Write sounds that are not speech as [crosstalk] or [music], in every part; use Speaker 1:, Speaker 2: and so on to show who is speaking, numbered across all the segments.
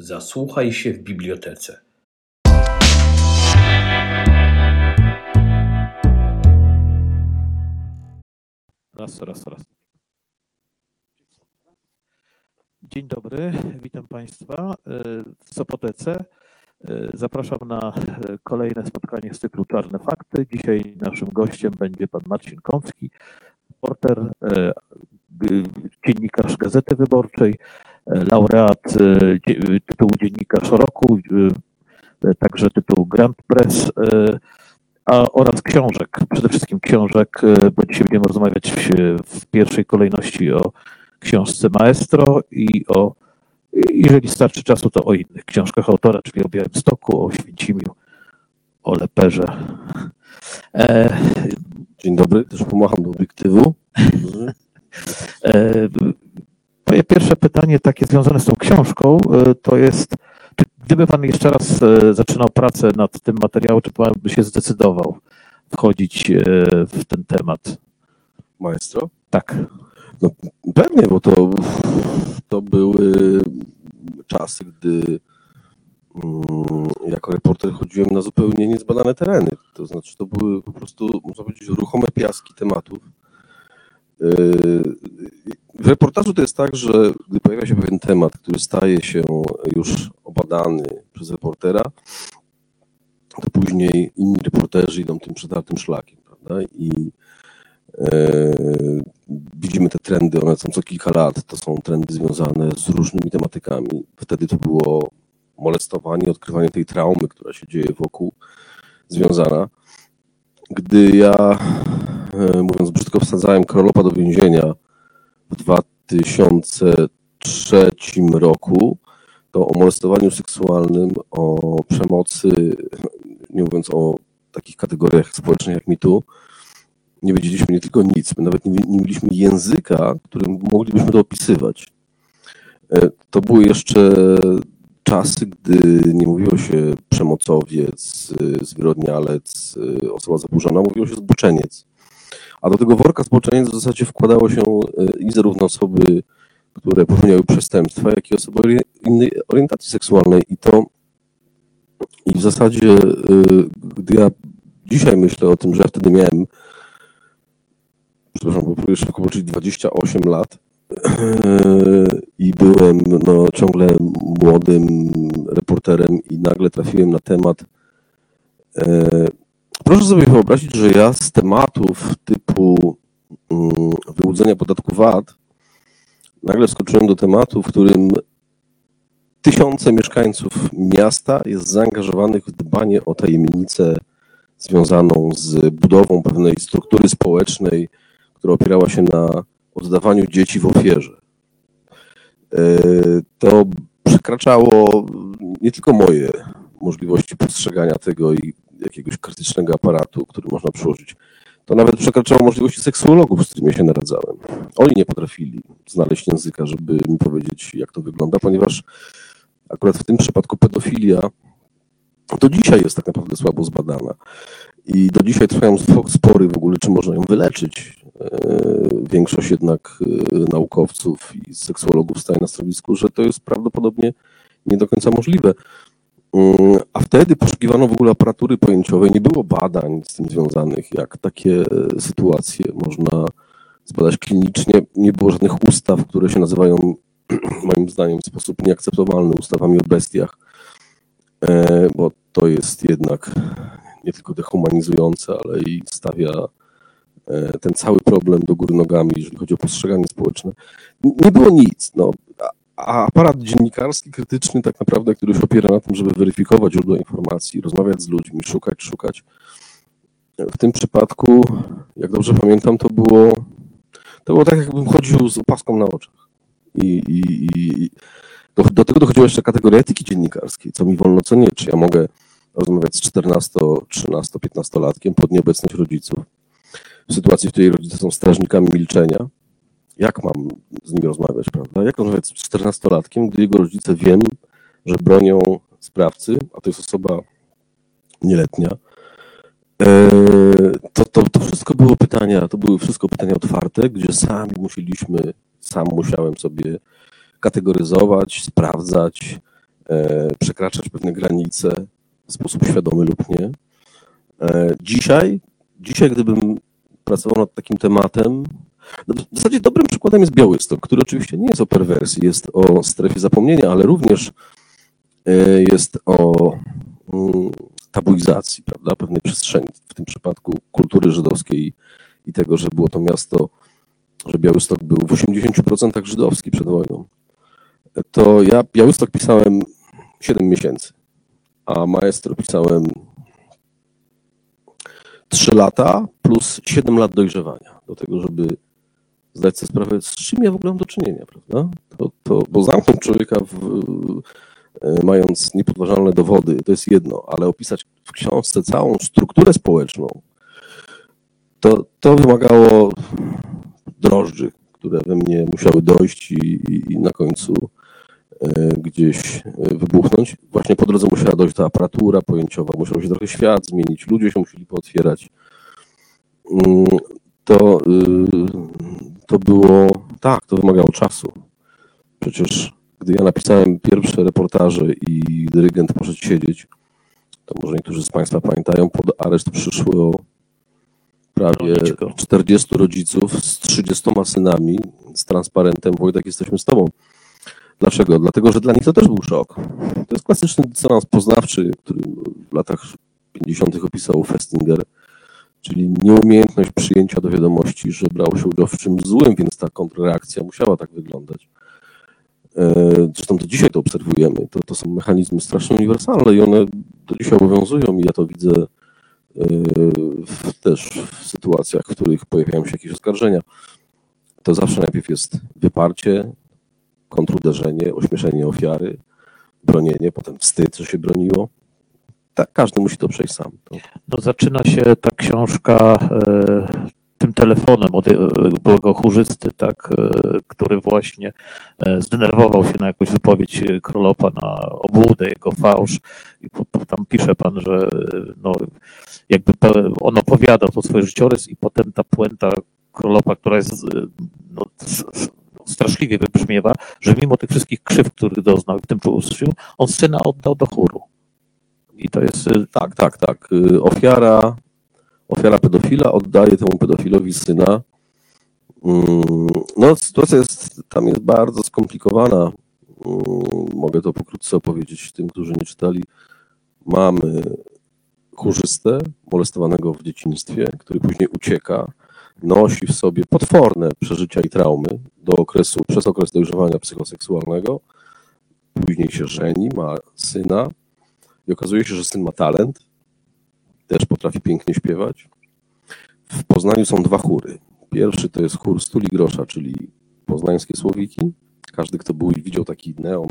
Speaker 1: Zasłuchaj się w bibliotece.
Speaker 2: Raz, raz, raz. Dzień dobry, witam Państwa e, w Sopotece. E, Zapraszam na e, kolejne spotkanie z cyklu Czarne Fakty. Dzisiaj naszym gościem będzie pan Marcin Kącki, reporter, dziennikarz Gazety Wyborczej, laureat dzie- tytułu Dziennikarz Roku, także tytuł Grand Press a, oraz książek, przede wszystkim książek, e, bo dzisiaj będziemy rozmawiać w, w pierwszej kolejności o książce Maestro i o, jeżeli starczy czasu, to o innych książkach autora, czyli o Białymstoku, o Święcimiu, o Leperze. E,
Speaker 3: Dzień dobry, też pomacham do obiektywu. [laughs]
Speaker 2: e, moje pierwsze pytanie, takie związane z tą książką, e, to jest, czy gdyby Pan jeszcze raz e, zaczynał pracę nad tym materiałem, czy Pan by się zdecydował wchodzić e, w ten temat?
Speaker 3: Maestro?
Speaker 2: Tak.
Speaker 3: No pewnie, bo to, to były czasy, gdy mm, jako reporter chodziłem na zupełnie niezbadane tereny. To znaczy, to były po prostu, można powiedzieć, ruchome piaski tematów. W reportażu to jest tak, że gdy pojawia się pewien temat, który staje się już obadany przez reportera, to później inni reporterzy idą tym przetartym szlakiem, prawda? I e, widzimy te trendy, one są co kilka lat, to są trendy związane z różnymi tematykami. Wtedy to było molestowanie, odkrywanie tej traumy, która się dzieje wokół, związana. Gdy ja, e, mówiąc brzydko, wsadzałem Krolopa do więzienia 2003 roku, to o molestowaniu seksualnym, o przemocy, nie mówiąc o takich kategoriach społecznych jak mi tu, nie wiedzieliśmy nie tylko nic, my nawet nie, nie mieliśmy języka, którym moglibyśmy to opisywać. E, To były jeszcze czasy, gdy nie mówiło się przemocowiec, y, zwyrodnialec, y, osoba zaburzona, mówiło się zboczeniec. A do tego worka zboczeniec w zasadzie wkładało się y, i zarówno osoby, które popełniały przestępstwa, jak i osoby innej orientacji seksualnej. I to i w zasadzie, gdy ja dzisiaj myślę o tym, że ja wtedy miałem przepraszam, bo próbuję szybko policzyć 28 lat [clears throat] i byłem no, ciągle młodym reporterem i nagle trafiłem na temat. e, Proszę sobie wyobrazić, że ja z tematów typu mm, wyłudzenia podatku VAT nagle skoczyłem do tematu, w którym tysiące mieszkańców miasta jest zaangażowanych w dbanie o tajemnicę związaną z budową pewnej struktury społecznej, która opierała się na oddawaniu dzieci w ofierze. E, To przekraczało nie tylko moje możliwości postrzegania tego i jakiegoś krytycznego aparatu, który można przyłożyć. To nawet przekraczało możliwości seksuologów, z którymi się naradzałem. Oni nie potrafili znaleźć języka, żeby mi powiedzieć, jak to wygląda, ponieważ akurat w tym przypadku pedofilia do dzisiaj jest tak naprawdę słabo zbadana. I do dzisiaj trwają spo- spory w ogóle, czy można ją wyleczyć. E, Większość jednak e, naukowców i seksuologów staje na stanowisku, że to jest prawdopodobnie nie do końca możliwe. Mm, A wtedy poszukiwano w ogóle aparatury pojęciowej, nie było badań z tym związanych, jak takie e, sytuacje można zbadać klinicznie. Nie było żadnych ustaw, które się nazywają, [clears throat] moim zdaniem, w sposób nieakceptowalny ustawami o bestiach, bo to jest jednak nie tylko dehumanizujące, ale i stawia ten cały problem do góry nogami, jeżeli chodzi o postrzeganie społeczne. Nie było nic. No. A aparat dziennikarski, krytyczny, tak naprawdę, który się opiera na tym, żeby weryfikować źródła informacji, rozmawiać z ludźmi, szukać, szukać. W tym przypadku, jak dobrze pamiętam, to było, to było tak, jakbym chodził z opaską na oczach. I, i, i do, do tego dochodziła jeszcze kategoria etyki dziennikarskiej, co mi wolno, co nie. Czy ja mogę rozmawiać z 14, 13, 15-latkiem pod nieobecność rodziców, w sytuacji, w której rodzice są strażnikami milczenia, jak mam z nimi rozmawiać, prawda? Jak rozmawiać z 14-latkiem, gdy jego rodzice wiem, że bronią sprawcy, a to jest osoba nieletnia, e, to, to, to wszystko było pytania, to były wszystko pytania otwarte, gdzie sami musieliśmy, sam musiałem sobie kategoryzować, sprawdzać, e, przekraczać pewne granice w sposób świadomy lub nie. E, dzisiaj, dzisiaj gdybym pracował nad takim tematem, no w zasadzie dobrym przykładem jest Białystok, który oczywiście nie jest o perwersji, jest o strefie zapomnienia, ale również e, jest o mm, tabuizacji, prawda, pewnej przestrzeni, w tym przypadku kultury żydowskiej i tego, że było to miasto, że Białystok był w 80% żydowski przed wojną. To ja Białystok pisałem 7 miesięcy, a Maestro pisałem 3 lata plus 7 lat dojrzewania do tego, żeby zdać sobie sprawę, z czym ja w ogóle mam do czynienia, prawda? To, to, bo zamknąć człowieka w, e, mając niepodważalne dowody, to jest jedno, ale opisać w książce całą strukturę społeczną, to, to wymagało drożdży, które we mnie musiały dojść i, i, i na końcu gdzieś e, wybuchnąć. Właśnie po drodze musiała dojść ta aparatura pojęciowa, musiał się trochę świat zmienić, ludzie się musieli pootwierać. Mm, to, y, to było, tak, to wymagało czasu. Przecież gdy ja napisałem pierwsze reportaże i dyrygent poszedł siedzieć, to może niektórzy z Państwa pamiętają, pod areszt przyszło prawie 40 rodziców z 30 synami, z transparentem Wojtek, jesteśmy z Tobą. Dlaczego? Dlatego, że dla nich to też był szok. To jest klasyczny dysonans poznawczy, który w latach 50. opisał Festinger, czyli nieumiejętność przyjęcia do wiadomości, że brało się udział w czymś złym, więc ta kontrreakcja musiała tak wyglądać. E, zresztą to dzisiaj to obserwujemy. To, to są mechanizmy strasznie uniwersalne i one do dzisiaj obowiązują i ja to widzę e, w, też w sytuacjach, w których pojawiają się jakieś oskarżenia. To zawsze najpierw jest wyparcie, kontruderzenie, ośmieszenie ofiary, bronienie, potem wstyd, że się broniło. Tak, każdy musi to przejść sam.
Speaker 2: No, zaczyna się ta książka e, tym telefonem od e, byłego chórzysty, tak, e, który właśnie zdenerwował się na jakąś wypowiedź Krolopa, na obłudę, jego fałsz. I tam pisze pan, że no, jakby on opowiadał to swoje życiorys i potem ta puenta Krolopa, która jest no, straszliwie wybrzmiewa, że mimo tych wszystkich krzywd, których doznał w tym czuł, on syna oddał do chóru.
Speaker 3: I to jest, tak, tak, tak. Ofiara ofiara pedofila oddaje temu pedofilowi syna. Mm, no, sytuacja jest, tam jest bardzo skomplikowana. Mm, mogę to pokrótce opowiedzieć tym, którzy nie czytali. Mamy chórzystę molestowanego w dzieciństwie, który później ucieka, nosi w sobie potworne przeżycia i traumy do okresu, przez okres dojrzewania psychoseksualnego. Później się żeni, ma syna i okazuje się, że syn ma talent, też potrafi pięknie śpiewać. W Poznaniu są dwa chóry. Pierwszy to jest chór Stuli Grosza, czyli poznańskie słowiki. Każdy, kto był i widział taki neon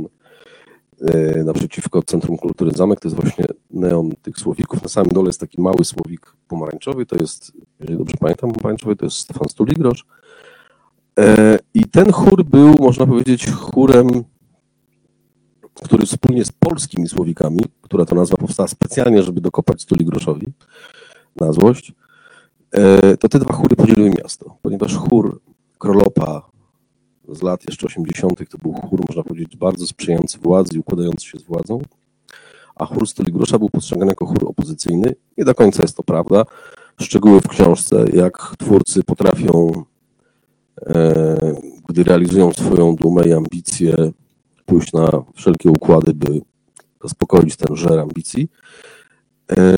Speaker 3: naprzeciwko Centrum Kultury Zamek, to jest właśnie neon tych słowików. Na samym dole jest taki mały słowik pomarańczowy, to jest, jeżeli dobrze pamiętam, pomarańczowy, to jest Stefan Stuligrosz. E, I ten chór był, można powiedzieć, chórem który wspólnie z polskimi słowikami, która to nazwa powstała specjalnie, żeby dokopać Stuli Groszowi na złość, e, to te dwa chóry podzieliły miasto, ponieważ chór Krolopa z lat jeszcze 80. to był chór, można powiedzieć, bardzo sprzyjający władzy i układający się z władzą, a chór Stuli Grosza był postrzegany jako chór opozycyjny. Nie do końca jest to prawda. Szczegóły w książce, jak twórcy potrafią, e, gdy realizują swoją dumę i ambicje, pójść na wszelkie układy, by zaspokoić ten żer ambicji. E,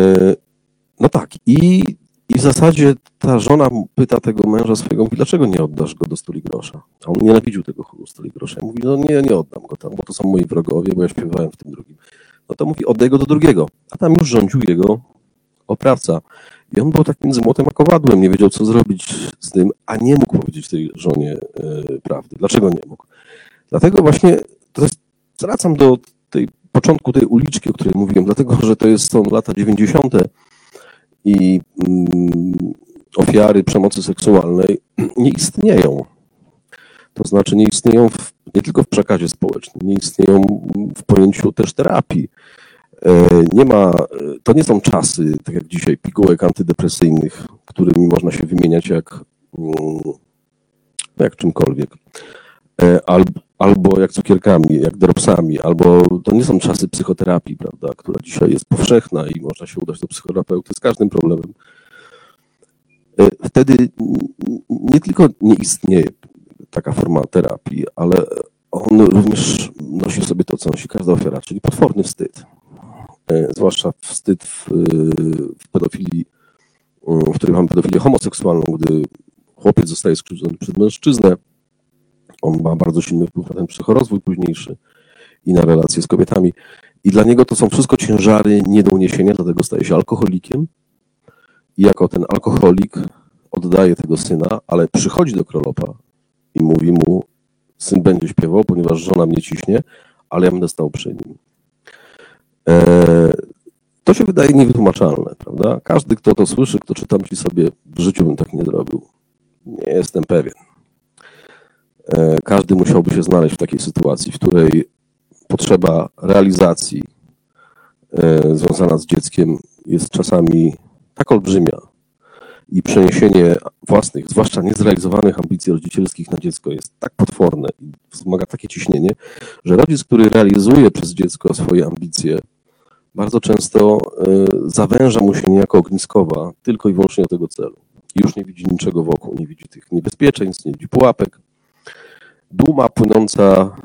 Speaker 3: no tak, i, i w zasadzie ta żona pyta tego męża swojego, mówi, dlaczego nie oddasz go do stuli grosza? A on nienawidził tego stuli grosza. Mówi, no nie, nie oddam go tam, bo to są moi wrogowie, bo ja śpiewałem w tym drugim. No to mówi, oddaj go do drugiego. A tam już rządził jego oprawca. I on był tak między młotem a kowadłem, nie wiedział, co zrobić z tym, a nie mógł powiedzieć tej żonie y, prawdy. Dlaczego nie mógł? Dlatego właśnie Teraz wracam do tej początku tej uliczki, o której mówiłem, dlatego że to jest, są lata 90. i mm, ofiary przemocy seksualnej [clears throat] nie istnieją. To znaczy nie istnieją w, nie tylko w przekazie społecznym, nie istnieją w pojęciu też terapii. E, nie ma, to nie są czasy, tak jak dzisiaj, pigułek antydepresyjnych, którymi można się wymieniać jak, mm, jak czymkolwiek. E, albo albo jak cukierkami, jak dropsami, albo to nie są czasy psychoterapii, prawda, która dzisiaj jest powszechna i można się udać do psychoterapeuty z każdym problemem. E, wtedy nie tylko nie istnieje taka forma terapii, ale on również nosi sobie to, co nosi każda ofiara, czyli potworny wstyd. E, zwłaszcza wstyd w, w pedofilii, w której mamy pedofilię homoseksualną, gdy chłopiec zostaje skrzywdzony przez mężczyznę, on ma bardzo silny wpływ na ten psychorozwój późniejszy i na relacje z kobietami. I dla niego to są wszystko ciężary nie do uniesienia, dlatego staje się alkoholikiem. I jako ten alkoholik oddaje tego syna, ale przychodzi do Krolopa i mówi mu, syn będzie śpiewał, ponieważ żona mnie ciśnie, ale ja będę stał przy nim. Eee, to się wydaje niewytłumaczalne, prawda? Każdy, kto to słyszy, kto czyta, myśli sobie, w życiu bym tak nie zrobił. Nie jestem pewien. Eee, każdy musiałby się znaleźć w takiej sytuacji, w której potrzeba realizacji e, związana z dzieckiem jest czasami tak olbrzymia, i przeniesienie własnych, zwłaszcza niezrealizowanych ambicji rodzicielskich na dziecko jest tak potworne i wzmaga takie ciśnienie, że rodzic, który realizuje przez dziecko swoje ambicje, bardzo często e, zawęża mu się niejako ogniskowa tylko i wyłącznie do tego celu. Już nie widzi niczego wokół, nie widzi tych niebezpieczeństw, nie widzi pułapek. Duma płynąca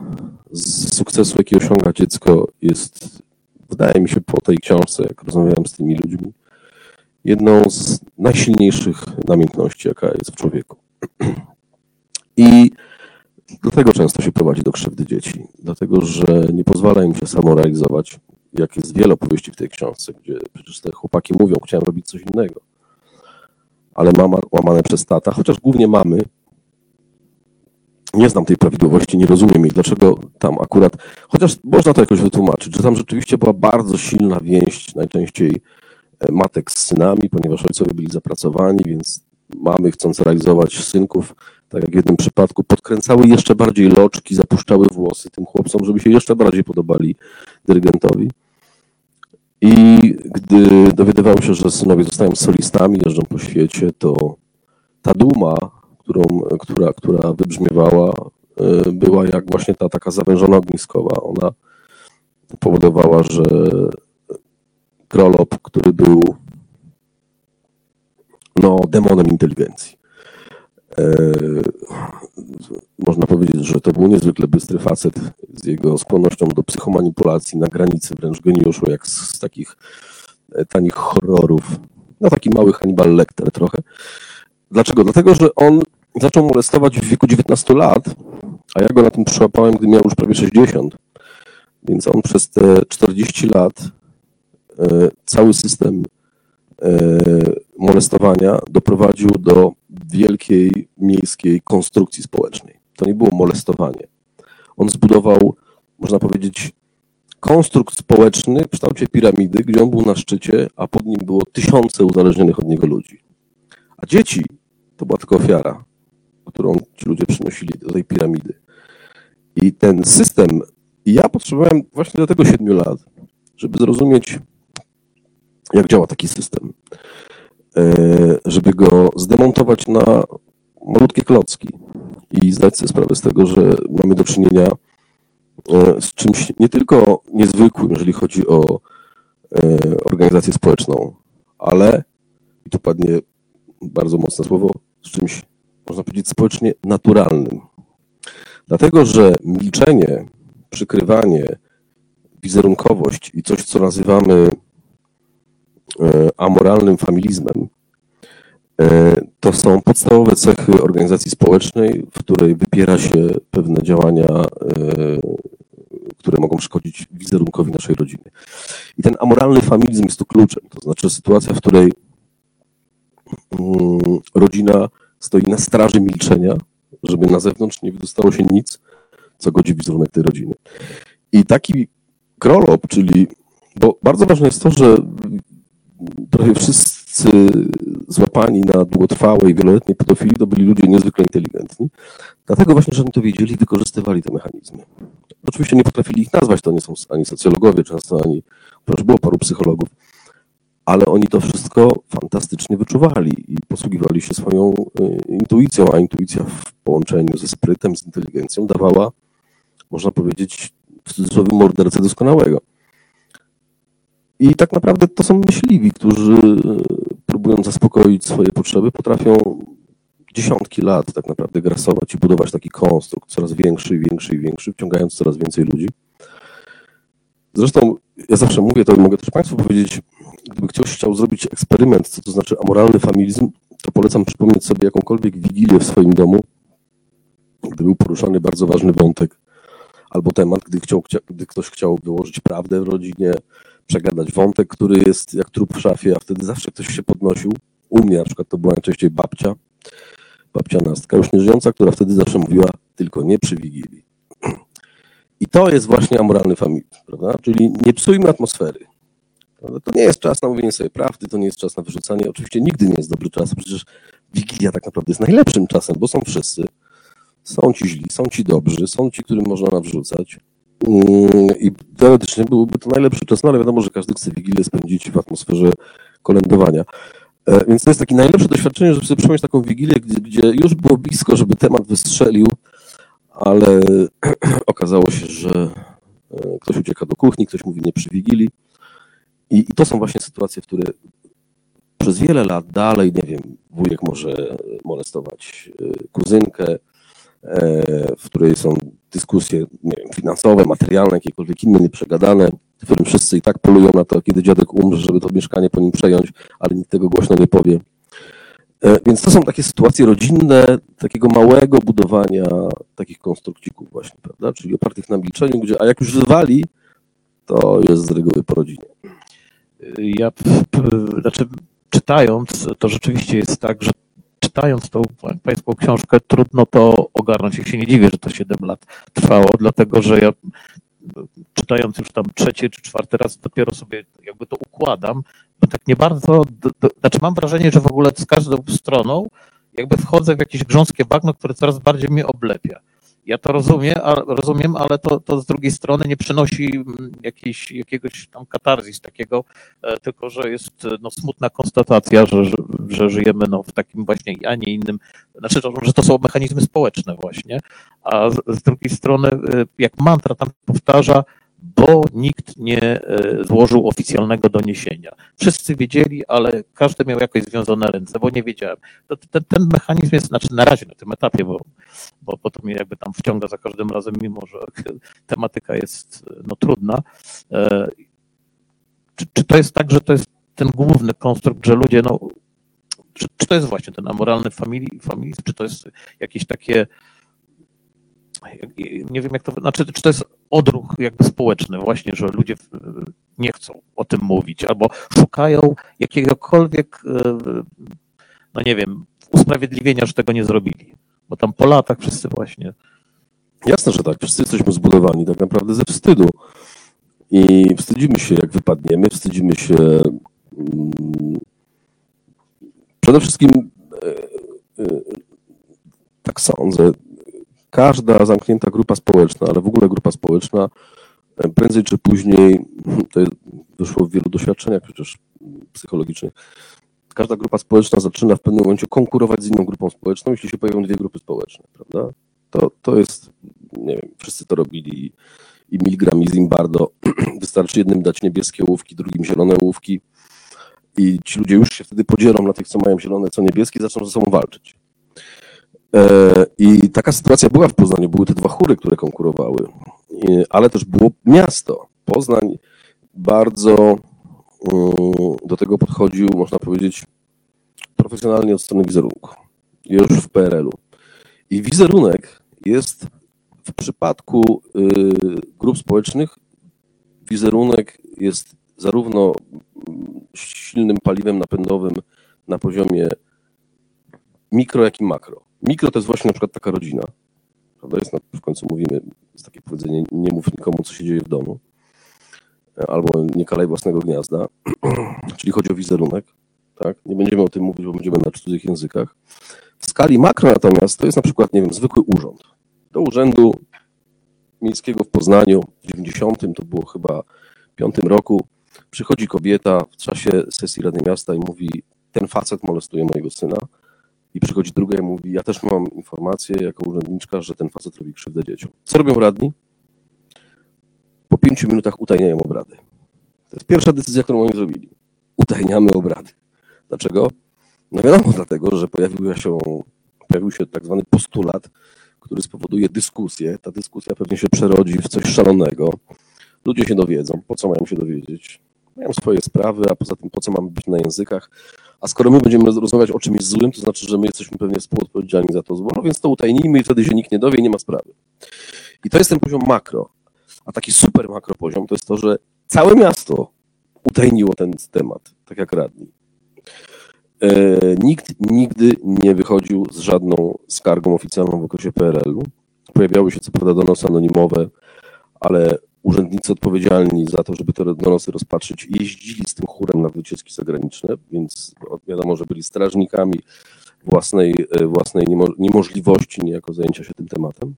Speaker 3: z sukcesu, jaki osiąga dziecko, jest, wydaje mi się, po tej książce, jak rozmawiałem z tymi ludźmi, jedną z najsilniejszych namiętności, jaka jest w człowieku. [clears throat] I dlatego często się prowadzi do krzywdy dzieci, dlatego że nie pozwala im się samorealizować, jak jest wiele opowieści w tej książce, gdzie przecież te chłopaki mówią, chciałem robić coś innego, ale mama łamane przez tata, chociaż głównie mamy, nie znam tej prawidłowości, nie rozumiem jej, dlaczego tam akurat, chociaż można to jakoś wytłumaczyć, że tam rzeczywiście była bardzo silna więź, najczęściej matek z synami, ponieważ ojcowie byli zapracowani, więc mamy chcąc realizować synków, tak jak w jednym przypadku, podkręcały jeszcze bardziej loczki, zapuszczały włosy tym chłopcom, żeby się jeszcze bardziej podobali dyrygentowi. I gdy dowiadywały się, że synowie zostają solistami, jeżdżą po świecie, to ta duma, którą, która, która wybrzmiewała, e, była jak właśnie ta taka zawężona ogniskowa. Ona powodowała, że Krolop, który był no, demonem inteligencji. E, można powiedzieć, że to był niezwykle bystry facet z jego skłonnością do psychomanipulacji na granicy wręcz geniuszu, jak z, z takich e, tanich horrorów. No taki mały Hannibal Lecter trochę. Dlaczego? Dlatego, że on zaczął molestować w wieku 19 lat, a ja go na tym przyłapałem, gdy miał już prawie 60. Więc on przez te 40 lat E, cały system e, molestowania doprowadził do wielkiej miejskiej konstrukcji społecznej. To nie było molestowanie. On zbudował, można powiedzieć, konstrukt społeczny w kształcie piramidy, gdzie on był na szczycie, a pod nim było tysiące uzależnionych od niego ludzi. A dzieci to była tylko ofiara, którą ci ludzie przynosili do tej piramidy. I ten system, ja potrzebowałem właśnie do tego siedmiu lat, żeby zrozumieć, jak działa taki system, e, żeby go zdemontować na malutkie klocki i zdać sobie sprawę z tego, że mamy do czynienia e, z czymś nie tylko niezwykłym, jeżeli chodzi o e, organizację społeczną, ale, i tu padnie bardzo mocne słowo, z czymś, można powiedzieć, społecznie naturalnym. Dlatego, że milczenie, przykrywanie, wizerunkowość i coś, co nazywamy E, amoralnym familizmem, e, to są podstawowe cechy organizacji społecznej, w której wypiera się pewne działania, e, które mogą szkodzić wizerunkowi naszej rodziny. I ten amoralny familizm jest tu kluczem, to znaczy sytuacja, w której rodzina stoi na straży milczenia, żeby na zewnątrz nie wydostało się nic, co godzi wizerunek tej rodziny. I taki krolop, czyli, bo bardzo ważne jest to, że prawie wszyscy złapani na długotrwałej, wieloletniej pedofilii to byli ludzie niezwykle inteligentni. Dlatego właśnie, że oni to wiedzieli i wykorzystywali te mechanizmy. Oczywiście nie potrafili ich nazwać, to nie są ani socjologowie często, ani, chociaż było paru psychologów, ale oni to wszystko fantastycznie wyczuwali i posługiwali się swoją y, intuicją, a intuicja w połączeniu ze sprytem, z inteligencją dawała można powiedzieć, w cudzysłowie mordercę doskonałego. I tak naprawdę to są myśliwi, którzy próbując zaspokoić swoje potrzeby, potrafią dziesiątki lat tak naprawdę grasować i budować taki konstrukt coraz większy i większy i większy, wciągając coraz więcej ludzi. Zresztą ja zawsze mówię to i mogę też Państwu powiedzieć, gdyby ktoś chciał zrobić eksperyment, co to znaczy amoralny familizm, to polecam przypomnieć sobie jakąkolwiek wigilię w swoim domu, gdy był poruszany bardzo ważny wątek albo temat, gdy, chciał, gdy ktoś chciał wyłożyć prawdę w rodzinie, przegadać wątek, który jest jak trup w szafie, a wtedy zawsze ktoś się podnosił. U mnie na przykład to była najczęściej babcia, babcia Nastka, już nie żyjąca, która wtedy zawsze mówiła tylko nie przy Wigilii. [clears throat] I to jest właśnie amoralny familizm, prawda? Czyli nie psujmy atmosfery. To nie jest czas na mówienie sobie prawdy, to nie jest czas na wyrzucanie. Oczywiście nigdy nie jest dobry czas, przecież Wigilia tak naprawdę jest najlepszym czasem, bo są wszyscy. Są ci źli, są ci dobrzy, są ci, którym można nawrzucać. Mm, I teoretycznie byłby to najlepszy czas, no ale wiadomo, że każdy chce Wigilię spędzić w atmosferze kolędowania. E, więc to jest takie najlepsze doświadczenie, żeby sobie przypomnieć taką Wigilię, gdzie, gdzie już było blisko, żeby temat wystrzelił, ale [clears throat] okazało się, że e, ktoś ucieka do kuchni, ktoś mówi nie przy Wigilii. I, I to są właśnie sytuacje, w które przez wiele lat dalej, nie wiem, wujek może molestować e, kuzynkę, w której są dyskusje nie wiem, finansowe, materialne, jakiekolwiek inne, nieprzegadane, w którym wszyscy i tak polują na to, kiedy dziadek umrze, żeby to mieszkanie po nim przejąć, ale nikt tego głośno nie powie. E, więc to są takie sytuacje rodzinne, takiego małego budowania takich konstrukcików właśnie, prawda? Czyli opartych na milczeniu, gdzie, a jak już zwali, to jest z reguły po rodzinie.
Speaker 2: Ja, znaczy, czytając, to rzeczywiście jest tak, że czytając tą pańską książkę, trudno to ogarnąć. Ja się nie dziwię, że to 7 lat trwało, dlatego że ja czytając już tam trzeci czy czwarty raz, dopiero sobie jakby to układam, bo tak nie bardzo, do, do, znaczy mam wrażenie, że w ogóle z każdą stroną jakby wchodzę w jakieś grząskie bagno, które coraz bardziej mnie oblepia. Ja to rozumiem, a, rozumiem ale to, to z drugiej strony nie przynosi mm, jakiejś, jakiegoś tam katarzis takiego, e, tylko że jest no, smutna konstatacja, że, że, żyjemy no, w takim właśnie, a nie innym, znaczy, że to są mechanizmy społeczne właśnie, a z, z drugiej strony e, jak mantra tam powtarza, bo nikt nie e, złożył oficjalnego doniesienia. Wszyscy wiedzieli, ale każdy miał jakoś związane ręce, bo nie wiedziałem. Ten, ten mechanizm jest, znaczy na razie na tym etapie, bo, bo, bo to mnie jakby tam wciąga za każdym razem, mimo że [laughs] tematyka jest no, trudna. E, czy, czy to jest tak, że to jest ten główny konstrukt, że ludzie, no, czy, czy to jest właśnie ten amoralny familizm, czy to jest jakieś takie nie wiem jak to, znaczy, czy to jest odruch jakby społeczny właśnie, że ludzie nie chcą o tym mówić albo szukają jakiegokolwiek, e, no nie wiem, usprawiedliwienia, że tego nie zrobili. Bo tam po latach wszyscy właśnie.
Speaker 3: Jasne, że tak. Wszyscy jesteśmy zbudowani tak naprawdę ze wstydu. I wstydzimy się, jak wypadniemy, wstydzimy się. Mm, przede wszystkim, e, e, tak sądzę, każda zamknięta grupa społeczna, ale w ogóle grupa społeczna, e, prędzej czy później, [clears throat] to wyszło w wielu doświadczeniach przecież psychologicznych, każda grupa społeczna zaczyna w pewnym momencie konkurować z inną grupą społeczną, jeśli się pojawią dwie grupy społeczne, prawda? To, to jest, nie wiem, wszyscy to robili i Milgram i Zimbardo, [clears throat] wystarczy jednym dać niebieskie łówki, drugim zielone łówki i ci ludzie już się wtedy podzielą na tych, co mają zielone, co niebieskie, zaczną ze sobą walczyć. E, I taka sytuacja była w Poznaniu. Były te dwa chóry, które konkurowały, ale też było miasto. Poznań bardzo mm, do tego podchodził, można powiedzieć, profesjonalnie od strony wizerunku. Już w PRL-u. I wizerunek jest w przypadku y, grup społecznych, wizerunek jest zarówno silnym paliwem napędowym na poziomie mikro, jak i makro. Mikro to jest właśnie na przykład taka rodzina. Prawda? Jest na, w końcu mówimy, jest takie powiedzenie, nie mów nikomu, co się dzieje w domu. Albo nie kalej własnego gniazda. [clears throat] Czyli chodzi o wizerunek. Tak? Nie będziemy o tym mówić, bo będziemy na cudzych językach. W skali makro natomiast to jest na przykład, nie wiem, zwykły urząd. Do urzędu miejskiego w Poznaniu w 90 to było chyba piątym roku przychodzi kobieta w czasie sesji Rady Miasta i mówi ten facet molestuje mojego syna i przychodzi druga i mówi, ja też mam informację jako urzędniczka, że ten facet robi krzywdę dzieciom. Co robią radni? po pięciu minutach utajniają obrady. To jest pierwsza decyzja, którą oni zrobili. Utajniamy obrady. Dlaczego? No wiadomo, dlatego, że pojawił się, pojawił się tak zwany postulat, który spowoduje dyskusję. Ta dyskusja pewnie się przerodzi w coś szalonego. Ludzie się dowiedzą. Po co mają się dowiedzieć? Mają swoje sprawy, a poza tym po co mamy być na językach? A skoro my będziemy rozmawiać o czymś złym, to znaczy, że my jesteśmy pewnie współodpowiedzialni za to zło, no więc to utajnijmy i wtedy się nikt nie dowie nie ma sprawy. I to jest ten poziom makro. A taki super makro poziom to jest to, że całe miasto utajniło ten temat, tak jak radni. E, nikt nigdy nie wychodził z żadną skargą oficjalną w okresie PRL-u. Pojawiały się co prawda donosy anonimowe, ale urzędnicy odpowiedzialni za to, żeby te donosy rozpatrzyć, jeździli z tym chórem na wycieczki zagraniczne, więc wiadomo, że byli strażnikami własnej, e, własnej niemo, niemożliwości niejako zajęcia się tym tematem.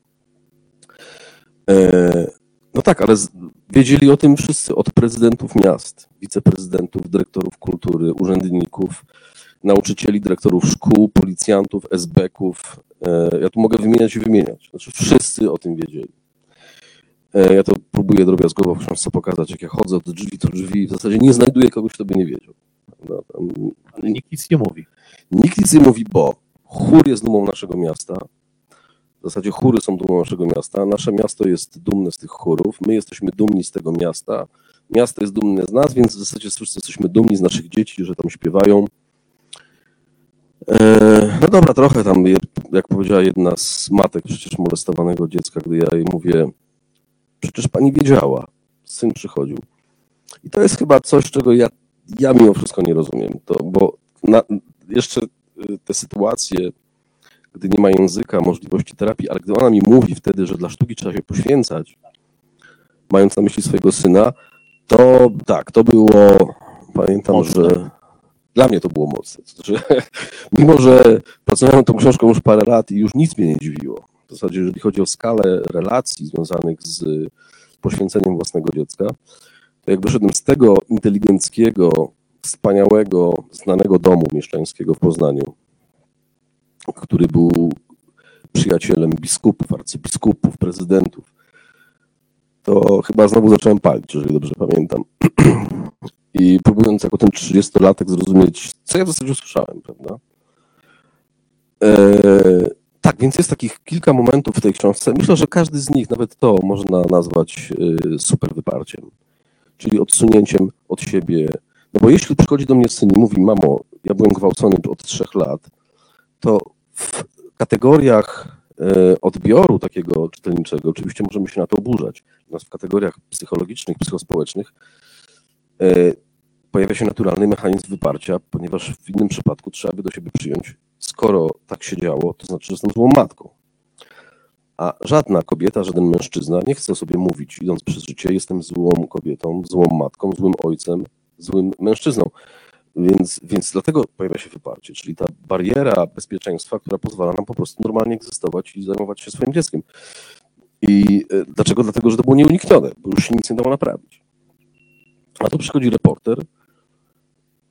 Speaker 3: E, no tak, ale wiedzieli o tym wszyscy, od prezydentów miast, wiceprezydentów, dyrektorów kultury, urzędników, nauczycieli, dyrektorów szkół, policjantów, SB-ków. E, ja tu mogę wymieniać i wymieniać. Znaczy wszyscy o tym wiedzieli. E, ja to próbuję drobiazgowo w książce pokazać, jak ja chodzę od drzwi do drzwi, w zasadzie nie znajduję kogoś, kto by nie wiedział.
Speaker 2: No, Ale nikt nic nie mówi.
Speaker 3: Nikt nic nie mówi, bo chór jest dumą naszego miasta. W zasadzie chóry są dumą naszego miasta. Nasze miasto jest dumne z tych chórów. My jesteśmy dumni z tego miasta. Miasto jest dumne z nas, więc w zasadzie wszyscy jesteśmy dumni z naszych dzieci, że tam śpiewają. E, no dobra, trochę tam, jak powiedziała jedna z matek przecież molestowanego dziecka, gdy ja jej mówię, przecież pani wiedziała, syn przychodził. I to jest chyba coś, czego ja, ja mimo wszystko nie rozumiem, to, bo na, jeszcze y, te sytuacje, gdy nie ma języka, możliwości terapii, ale gdy ona mi mówi wtedy, że dla sztuki trzeba się poświęcać, mając na myśli swojego syna, to tak, to było, pamiętam, Mocne. że dla mnie to było mocne. [laughs] Znaczy, mimo, że pracowałem tą książką już parę lat i już nic mnie nie dziwiło. W zasadzie, jeżeli chodzi o skalę relacji związanych z poświęceniem własnego dziecka, to jak wyszedłem z tego inteligenckiego, wspaniałego, znanego domu mieszczańskiego w Poznaniu, który był przyjacielem biskupów, arcybiskupów, prezydentów, to chyba znowu zacząłem palić, jeżeli dobrze pamiętam. [clears throat] I próbując jako ten 30-latek zrozumieć, co ja w zasadzie usłyszałem, prawda? E, tak, więc jest takich kilka momentów w tej książce. Myślę, że każdy z nich, nawet to można nazwać e, super wyparciem, czyli odsunięciem od siebie. No bo jeśli przychodzi do mnie syn i mówi, mamo, ja byłem gwałcony od trzech lat, to w kategoriach e, odbioru takiego czytelniczego oczywiście możemy się na to oburzać. Natomiast w kategoriach psychologicznych, psychospołecznych pojawia się naturalny mechanizm wyparcia, ponieważ w innym przypadku trzeba by do siebie przyjąć, skoro tak się działo, to znaczy, że jestem złą matką. A żadna kobieta, żaden mężczyzna nie chce sobie mówić, idąc przez życie, jestem złą kobietą, złą matką, złym ojcem, złym mężczyzną. Więc, więc dlatego pojawia się wyparcie, czyli ta bariera bezpieczeństwa, która pozwala nam po prostu normalnie egzystować i zajmować się swoim dzieckiem. I e, dlaczego? Dlatego, że to było nieuniknione, bo już się nic nie dało naprawić. A tu przychodzi reporter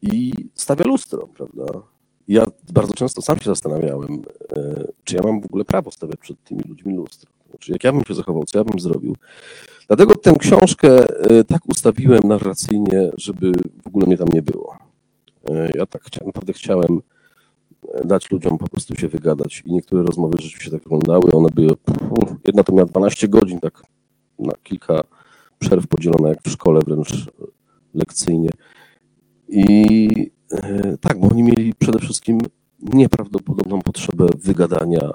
Speaker 3: i stawia lustro, prawda? Ja bardzo często sam się zastanawiałem, e, czy ja mam w ogóle prawo stawiać przed tymi ludźmi lustro. Znaczy, jak ja bym się zachował, co ja bym zrobił. Dlatego tę książkę e, tak ustawiłem narracyjnie, żeby w ogóle mnie tam nie było. E, ja tak naprawdę chciałem dać ludziom po prostu się wygadać i niektóre rozmowy rzeczywiście tak wyglądały. One były, jedna to miała 12 godzin, tak na kilka przerw podzielone jak w szkole wręcz lekcyjnie. I e, tak, bo oni mieli przede wszystkim nieprawdopodobną potrzebę wygadania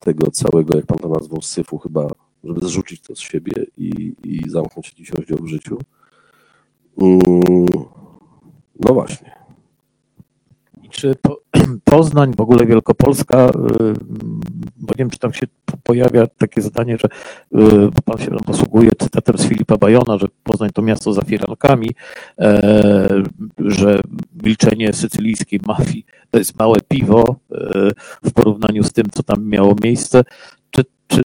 Speaker 3: tego całego, jak pan to nazwał, syfu chyba, żeby zrzucić to z siebie i, i zamknąć jakiś rozdział w życiu. Mm, no właśnie.
Speaker 2: Czy po, [clears throat] Poznań, w ogóle Wielkopolska, y, bo nie wiem, czy tam się pojawia takie zdanie, że y, bo pan się posługuje cytatem z Filipa Bajona, że Poznań to miasto za firankami, e, że milczenie sycylijskiej mafii to jest małe piwo e, w porównaniu z tym, co tam miało miejsce. Czy, czy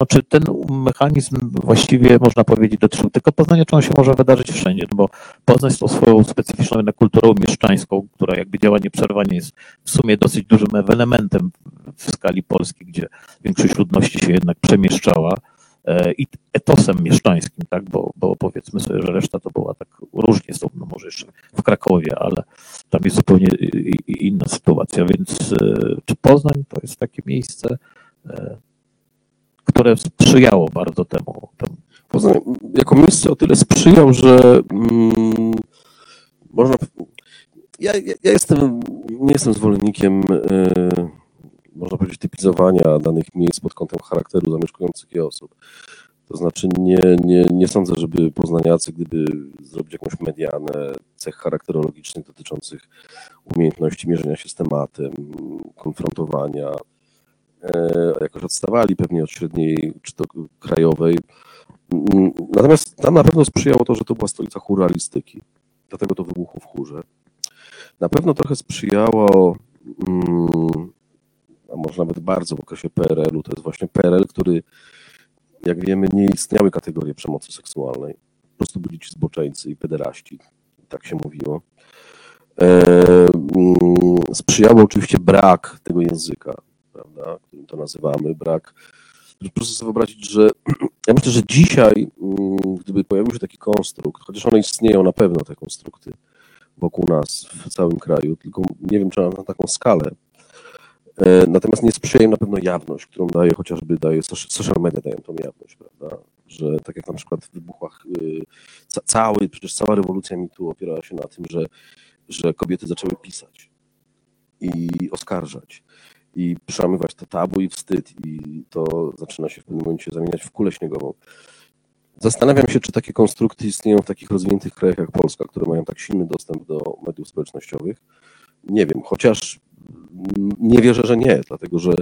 Speaker 2: no, czy ten mechanizm właściwie można powiedzieć dotyczył tylko Poznania, czy on się może wydarzyć wszędzie? No bo Poznań z tą swoją specyficzną kulturą mieszczańską, która jakby działa nieprzerwanie, jest w sumie dosyć dużym elementem w skali Polski, gdzie większość ludności się jednak przemieszczała. e, i etosem mieszczańskim, tak, bo, bo powiedzmy sobie, że reszta to była tak różnie, są, no może jeszcze w Krakowie, ale tam jest zupełnie inna sytuacja, więc e, czy Poznań to jest takie miejsce, które sprzyjało bardzo temu.
Speaker 3: Poznań jako miejsce o tyle sprzyjał, że mm, można. Ja, ja, jestem, nie jestem zwolennikiem, yy, można powiedzieć, typizowania danych miejsc pod kątem charakteru zamieszkujących je osób. To znaczy nie, nie, nie sądzę, żeby poznaniacy, gdyby zrobić jakąś medianę cech charakterologicznych dotyczących umiejętności mierzenia się z tematem, konfrontowania, e, jakoś odstawali pewnie od średniej czy to krajowej. Natomiast tam na pewno sprzyjało to, że to była stolica churalistyki. Dlatego to wybuchło w chórze. Na pewno trochę sprzyjało, mm, a może nawet bardzo w okresie PRL-u, to jest właśnie PRL, który, jak wiemy, nie istniały kategorie przemocy seksualnej. Po prostu byli ci zboczeńcy i pederaści. Tak się mówiło. E, mm, sprzyjało oczywiście brak tego języka, prawda, którym to nazywamy, brak proszę sobie wyobrazić, że [clears throat] ja myślę, że dzisiaj, mm, gdyby pojawił się taki konstrukt, chociaż one istnieją na pewno, te konstrukty wokół nas w całym kraju, tylko nie wiem, czy na taką skalę. E, natomiast nie sprzyja im na pewno jawność, którą daje chociażby daje social media dają tą jawność, prawda? Że tak jak na przykład w wybuchach y, cały, przecież cała rewolucja mitu opierała się na tym, że, że kobiety zaczęły pisać i oskarżać i przemywać to tabu i wstyd i to zaczyna się w pewnym momencie zamieniać w kulę śniegową. Zastanawiam się, czy takie konstrukty istnieją w takich rozwiniętych krajach jak Polska, które mają tak silny dostęp do mediów społecznościowych. Nie wiem, chociaż nie wierzę, że nie, dlatego że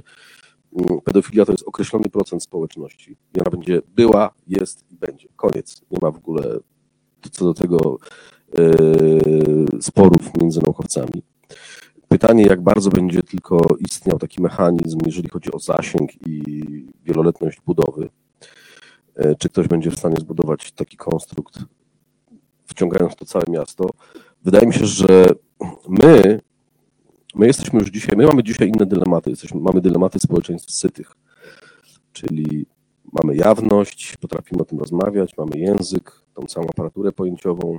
Speaker 3: mm, pedofilia to jest określony procent społeczności i ona będzie była, jest i będzie. Koniec. Nie ma w ogóle co do tego yy, sporów między naukowcami. Pytanie, jak bardzo będzie tylko istniał taki mechanizm, jeżeli chodzi o zasięg i wieloletność budowy. E, czy ktoś będzie w stanie zbudować taki konstrukt, wciągając to całe miasto? Wydaje mi się, że my, my jesteśmy już dzisiaj, my mamy dzisiaj inne dylematy. Jesteśmy, mamy dylematy społeczeństw sytych, czyli mamy jawność, potrafimy o tym rozmawiać, mamy język, tą całą aparaturę pojęciową,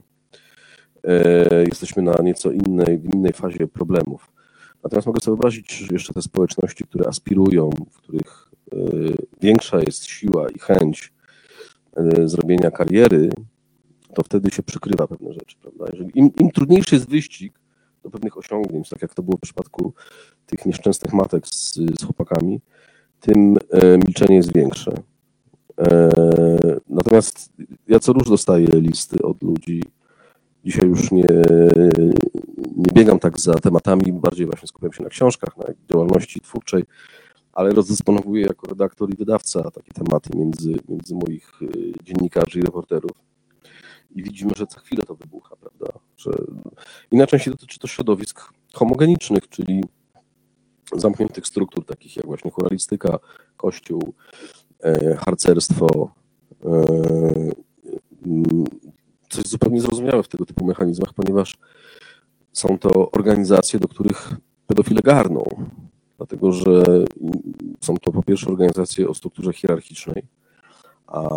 Speaker 3: jesteśmy na nieco innej, innej fazie problemów. Natomiast mogę sobie wyobrazić jeszcze te społeczności, które aspirują, w których e, większa jest siła i chęć e, zrobienia kariery, to wtedy się przykrywa pewne rzeczy, prawda? Jeżeli im, im trudniejszy jest wyścig do pewnych osiągnięć, tak jak to było w przypadku tych nieszczęsnych matek z, z chłopakami, tym milczenie jest większe. Natomiast ja co róż dostaję listy od ludzi, Dzisiaj już nie, nie biegam tak za tematami, bardziej właśnie skupiam się na książkach, na działalności twórczej, ale rozdysponowuję jako redaktor i wydawca takie tematy między, między moich y, dziennikarzy i reporterów. I widzimy, że co chwilę to wybucha, prawda? Że... I najczęściej dotyczy to środowisk homogenicznych, czyli zamkniętych struktur, takich jak właśnie choralistyka, kościół, e, harcerstwo, e, coś zupełnie zrozumiałe w tego typu mechanizmach, ponieważ są to organizacje, do których pedofile garną. Dlatego, że są to po pierwsze organizacje o strukturze hierarchicznej, a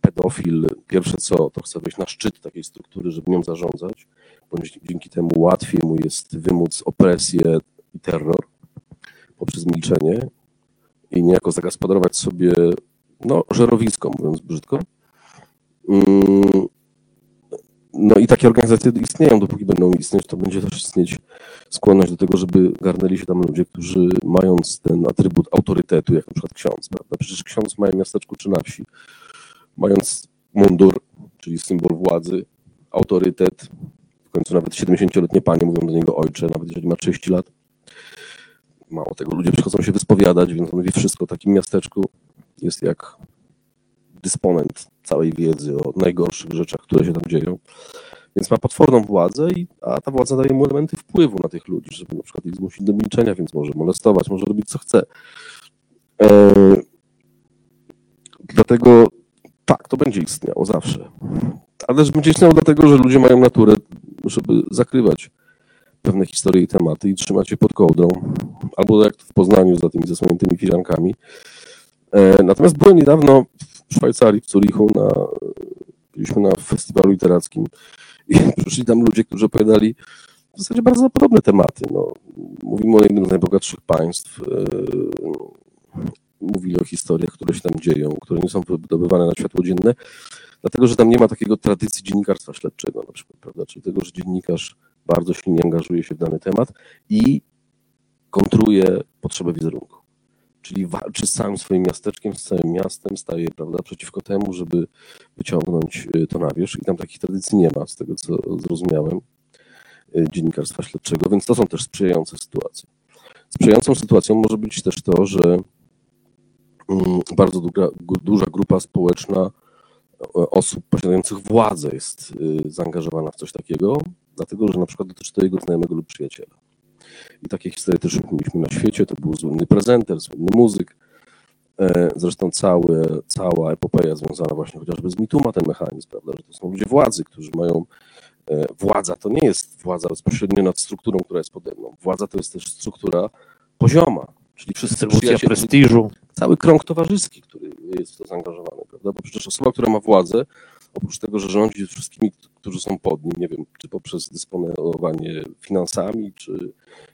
Speaker 3: pedofil pierwsze co, to chce wejść na szczyt takiej struktury, żeby nią zarządzać, bądź dzięki temu łatwiej mu jest wymóc opresję i terror poprzez milczenie i niejako zagospodarować sobie no, żerowisko, mówiąc brzydko. No i takie organizacje istnieją, dopóki będą istnieć, to będzie też istnieć skłonność do tego, żeby garnęli się tam ludzie, którzy mając ten atrybut autorytetu, jak na przykład ksiądz, prawda? Przecież ksiądz w małym miasteczku czy na wsi, mając mundur, czyli symbol władzy, autorytet, w końcu nawet 70-letnie panie mówią do niego ojcze, nawet jeżeli ma 30 lat. Mało tego, ludzie przychodzą się wyspowiadać, więc on wie wszystko. W takim miasteczku jest jak dysponent całej wiedzy o najgorszych rzeczach, które się tam dzieją. Więc ma potworną władzę, i, a ta władza daje mu elementy wpływu na tych ludzi, żeby na przykład ich zmusić do milczenia, więc może molestować, może robić co chce. E, dlatego tak, to będzie istniało zawsze. Ale też będzie istniało dlatego, że ludzie mają naturę, żeby zakrywać pewne historie i tematy i trzymać je pod kołdrą. Albo jak w Poznaniu za tymi zasłoniętymi firankami. E, natomiast byłem niedawno Szwajcarii, w Zurichu, na, byliśmy na festiwalu literackim i [laughs] przyszli tam ludzie, którzy opowiadali w zasadzie bardzo podobne tematy. No, mówimy o jednym z najbogatszych państw. Yy, mówili o historiach, które się tam dzieją, które nie są wydobywane na światło dzienne, dlatego że tam nie ma takiego tradycji dziennikarstwa śledczego na przykład, prawda? Czyli tego, że dziennikarz bardzo silnie angażuje się w dany temat i kontruje potrzebę wizerunku. Czyli walczy z całym swoim miasteczkiem, z całym miastem, staje prawda, przeciwko temu, żeby wyciągnąć y, to na wierzch. I tam takich tradycji nie ma, z tego co zrozumiałem, y, dziennikarstwa śledczego, więc to są też sprzyjające sytuacje. Sprzyjającą sytuacją może być też to, że mm, bardzo duża, duża grupa społeczna osób posiadających władzę jest y, zaangażowana w coś takiego, dlatego że na przykład dotyczy to jego znajomego lub przyjaciela. I takie historie też mieliśmy na świecie. To był słynny prezenter, słynny muzyk. E, zresztą całe, cała epopeja związana właśnie chociażby z mitu ma ten mechanizm, prawda, że to są ludzie władzy, którzy mają e, władza to nie jest władza bezpośrednio nad strukturą, która jest pode mną. Władza to jest też struktura pozioma, czyli wszyscy
Speaker 2: prestiżu.
Speaker 3: Cały krąg towarzyski, który jest w to zaangażowany, prawda? Bo przecież osoba, która ma władzę, oprócz tego, że rządzi wszystkimi, którzy są pod nim, nie wiem, czy poprzez dysponowanie finansami, czy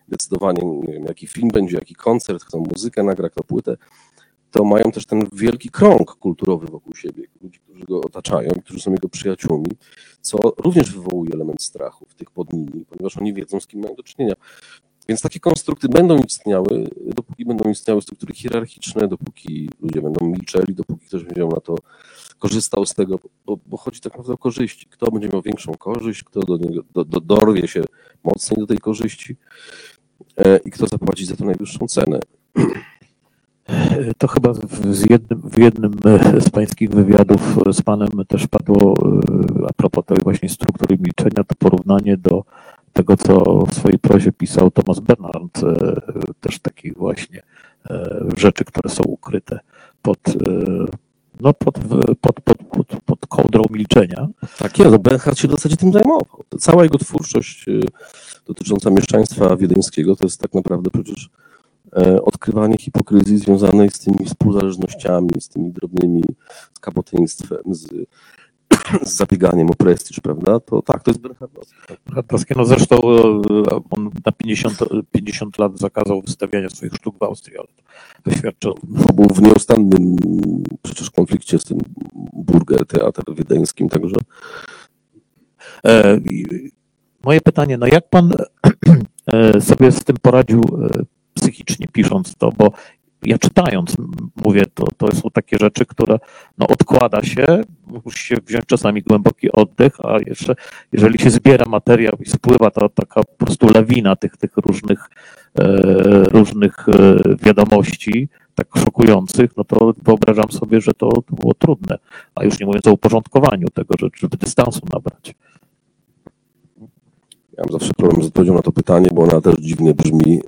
Speaker 3: decydowanie, nie wiem, jaki film będzie, jaki koncert, kto muzykę nagra, kto płytę, to mają też ten wielki krąg kulturowy wokół siebie, ludzi, którzy go otaczają, którzy są jego przyjaciółmi, co również wywołuje element strachu w tych pod nimi, ponieważ oni wiedzą, z kim mają do czynienia. Więc takie konstrukty będą istniały, dopóki będą istniały struktury hierarchiczne, dopóki ludzie będą milczeli, dopóki ktoś będzie miał na to korzystał z tego, bo, bo, chodzi tak naprawdę o korzyści. Kto będzie miał większą korzyść, kto do niego do, do, dorwie się mocniej do tej korzyści e, i kto zapłaci za to najwyższą cenę.
Speaker 2: To chyba w jednym, w jednym z pańskich wywiadów z panem też padło e, a propos tej właśnie struktury milczenia, to porównanie do tego, co w swojej prozie pisał Thomas Bernard, e, też takich właśnie e, rzeczy, które są ukryte pod, no, pod, pod, pod, pod, pod kołdrą milczenia.
Speaker 3: Tak jest, no Bernhard się w zasadzie tym zajmował. Cała jego twórczość dotycząca mieszczaństwa wiedeńskiego to jest tak naprawdę przecież E, odkrywanie hipokryzji związanej z tymi współzależnościami, z tymi drobnymi, z kabotyństwem, z, z zabieganiem o prestiż, prawda? To tak, to jest Bernhardowski.
Speaker 2: Bernhardowski, no zresztą e, on na 50, 50 lat zakazał wystawiania swoich sztuk w Austrii, ale to świadczy o
Speaker 3: no, Był w nieustannym przecież konflikcie z tym Burger Teatr Wiedeńskim, także...
Speaker 2: E, moje pytanie, no jak pan sobie z tym poradził psychicznie pisząc to, bo ja czytając mówię, to, to są takie rzeczy, które no, odkłada się, musi się wziąć czasami głęboki oddech, a jeszcze jeżeli się zbiera materiał i spływa ta taka po prostu lawina tych, tych różnych, e, różnych e, wiadomości, tak szokujących, no to wyobrażam sobie, że to, to było trudne, a już nie mówiąc o uporządkowaniu tego, żeby dystansu nabrać.
Speaker 3: Mam zawsze problem z odpowiedzią na to pytanie, bo ona też dziwnie brzmi.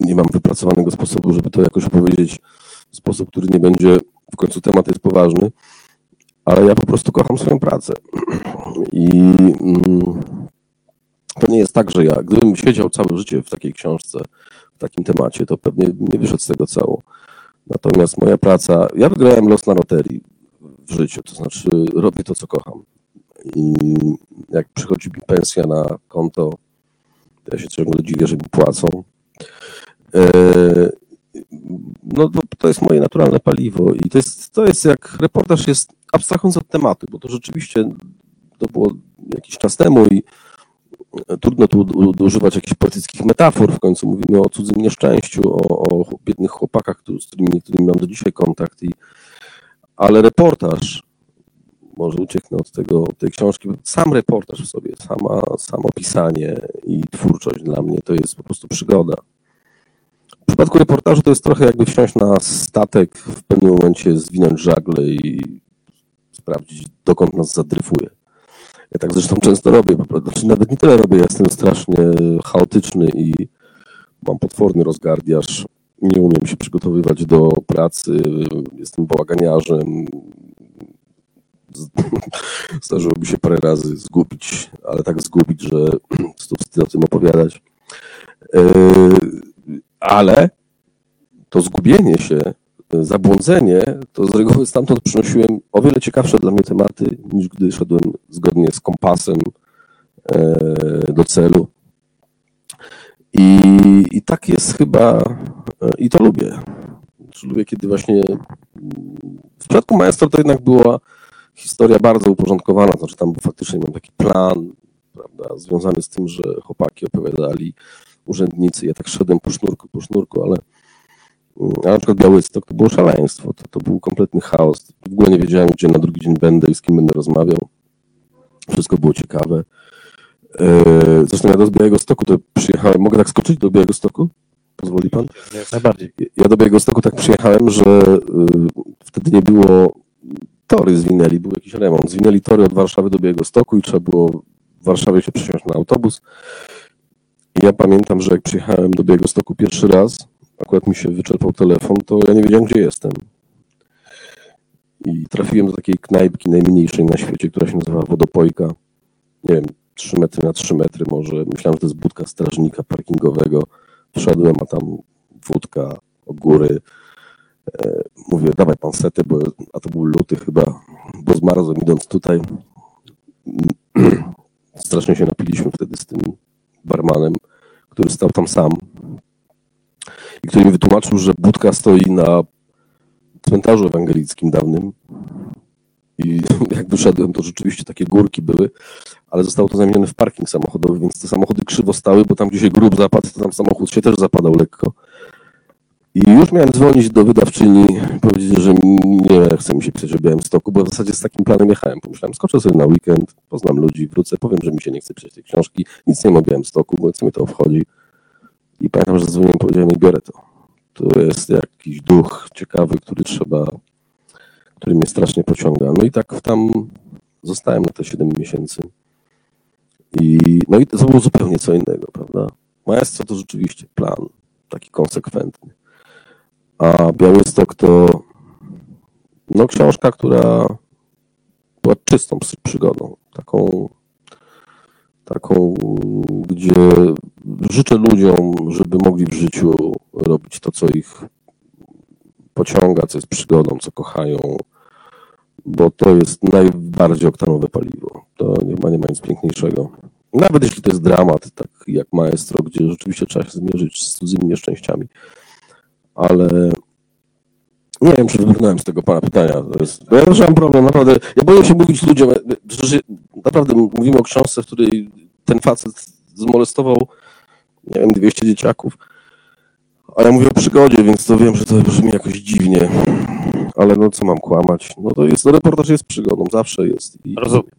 Speaker 3: Nie mam wypracowanego sposobu, żeby to jakoś opowiedzieć w sposób, który nie będzie, w końcu temat jest poważny, ale ja po prostu kocham swoją pracę. I mm, to nie jest tak, że ja, gdybym siedział całe życie w takiej książce, w takim temacie, to pewnie nie wyszedł z tego cało. Natomiast moja praca, ja wygrałem los na loterii w życiu, to znaczy robię to, co kocham. I jak przychodzi mi pensja na konto, to ja się ciągle dziwię, że mi płacą. E, no to jest moje naturalne paliwo i to jest, to jest jak reportaż jest, abstrahując od tematu, bo to rzeczywiście to było jakiś czas temu i trudno tu używać jakichś poetyckich metafor, w końcu mówimy o cudzym nieszczęściu, o, o biednych chłopakach, z którymi niektórymi mam do dzisiaj kontakt, i, ale reportaż może ucieknę od tego, od tej książki. Sam reportaż w sobie, sama, samo pisanie i twórczość dla mnie to jest po prostu przygoda. W przypadku reportażu to jest trochę jakby wsiąść na statek, w pewnym momencie zwinąć żagle i sprawdzić, dokąd nas zadryfuje. Ja tak zresztą często robię, znaczy nawet nie tyle robię, ja jestem strasznie chaotyczny i mam potworny rozgardiaż. Nie umiem się przygotowywać do pracy, jestem bałaganiarzem, [laughs] zdarzyło mi się parę razy zgubić, ale tak zgubić, że to wstyd o tym opowiadać. E, ale to zgubienie się zabłądzenie, to z reguły stamtąd przynosiłem o wiele ciekawsze dla mnie tematy, niż gdy szedłem zgodnie z kompasem e, do celu. I, i tak jest chyba, e, i to lubię. Lubię, kiedy właśnie w przypadku Maestro to jednak była historia bardzo uporządkowana, znaczy tam faktycznie mam taki plan, prawda, związany z tym, że chłopaki opowiadali, urzędnicy, ja tak szedłem po sznurku, po sznurku, ale a na przykład Białystok to było szaleństwo, to, to był kompletny chaos. W ogóle nie wiedziałem, gdzie na drugi dzień będę i z kim będę rozmawiał. Wszystko było ciekawe. E, zresztą ja do Białego Stoku to przyjechałem. Mogę tak skoczyć do Białego Stoku? Pozwoli pan?
Speaker 2: Najbardziej.
Speaker 3: Ja do Białego Stoku tak przyjechałem, że e, wtedy nie było tory zwinęli, był jakiś remont. Zwinęli tory od Warszawy do Białego Stoku i trzeba było w Warszawie się przesiąść na autobus. I ja pamiętam, że jak przyjechałem do Białego Stoku pierwszy raz, akurat mi się wyczerpał telefon, to ja nie wiedziałem, gdzie jestem. I trafiłem do takiej knajpki najmniejszej na świecie, która się nazywa Wodopojka. Nie wiem, 3 metry na 3 metry może. Myślałem, że to jest budka strażnika parkingowego. Wszedłem, a tam wódka, góry. Mówię, dawaj pan setę, bo, a to był luty chyba, bo zmarzłem idąc tutaj. [clears throat] Strasznie się napiliśmy wtedy z tym barmanem, który stał tam sam i który mi wytłumaczył, że budka stoi na cmentarzu ewangelickim dawnym. I [laughs] jak wyszedłem, to rzeczywiście takie górki były, ale zostało to zamienione w parking samochodowy, więc te samochody krzywo stały, bo tam gdzie się grób zapadł, to tam samochód się też zapadał lekko. I już miałem dzwonić do wydawczyni, powiedzieć, że nie chce mi się pisać o Białym Stoku, bo w zasadzie z takim planem jechałem. Pomyślałem, skoczę sobie na weekend, poznam ludzi, wrócę, powiem, że mi się nie chce pisać tej książki, nic nie ma o Białym Stoku, bo co mi to obchodzi. I pamiętam, że zadzwoniłem i powiedziałem, biorę to. To jest jakiś duch ciekawy, który trzeba, który mnie strasznie pociąga. No i tak tam zostałem na te 7 miesięcy. I, no i to było zupełnie co innego, prawda? Maestro to rzeczywiście plan, taki konsekwentny. A Białystok to no, książka, która była czystą przygodą, taką taką, gdzie życzę ludziom, żeby mogli w życiu robić to, co ich pociąga, co jest przygodą, co kochają, bo to jest najbardziej oktanowe paliwo. To nie ma, nie ma nic piękniejszego. Nawet jeśli to jest dramat, tak jak Maestro, gdzie rzeczywiście trzeba się zmierzyć z cudzymi nieszczęściami. Ale nie wiem, czy wybrnąłem z tego pana pytania. Jest, bo ja też mam problem, naprawdę. Ja boję się mówić ludziom, że naprawdę mówimy o książce, w której ten facet zmolestował, nie wiem, 200 dzieciaków. A ja mówię o przygodzie, więc to wiem, że to brzmi jakoś dziwnie. Ale no co mam kłamać? No to jest, no reportaż jest przygodą, zawsze jest. I
Speaker 2: Rozumiem.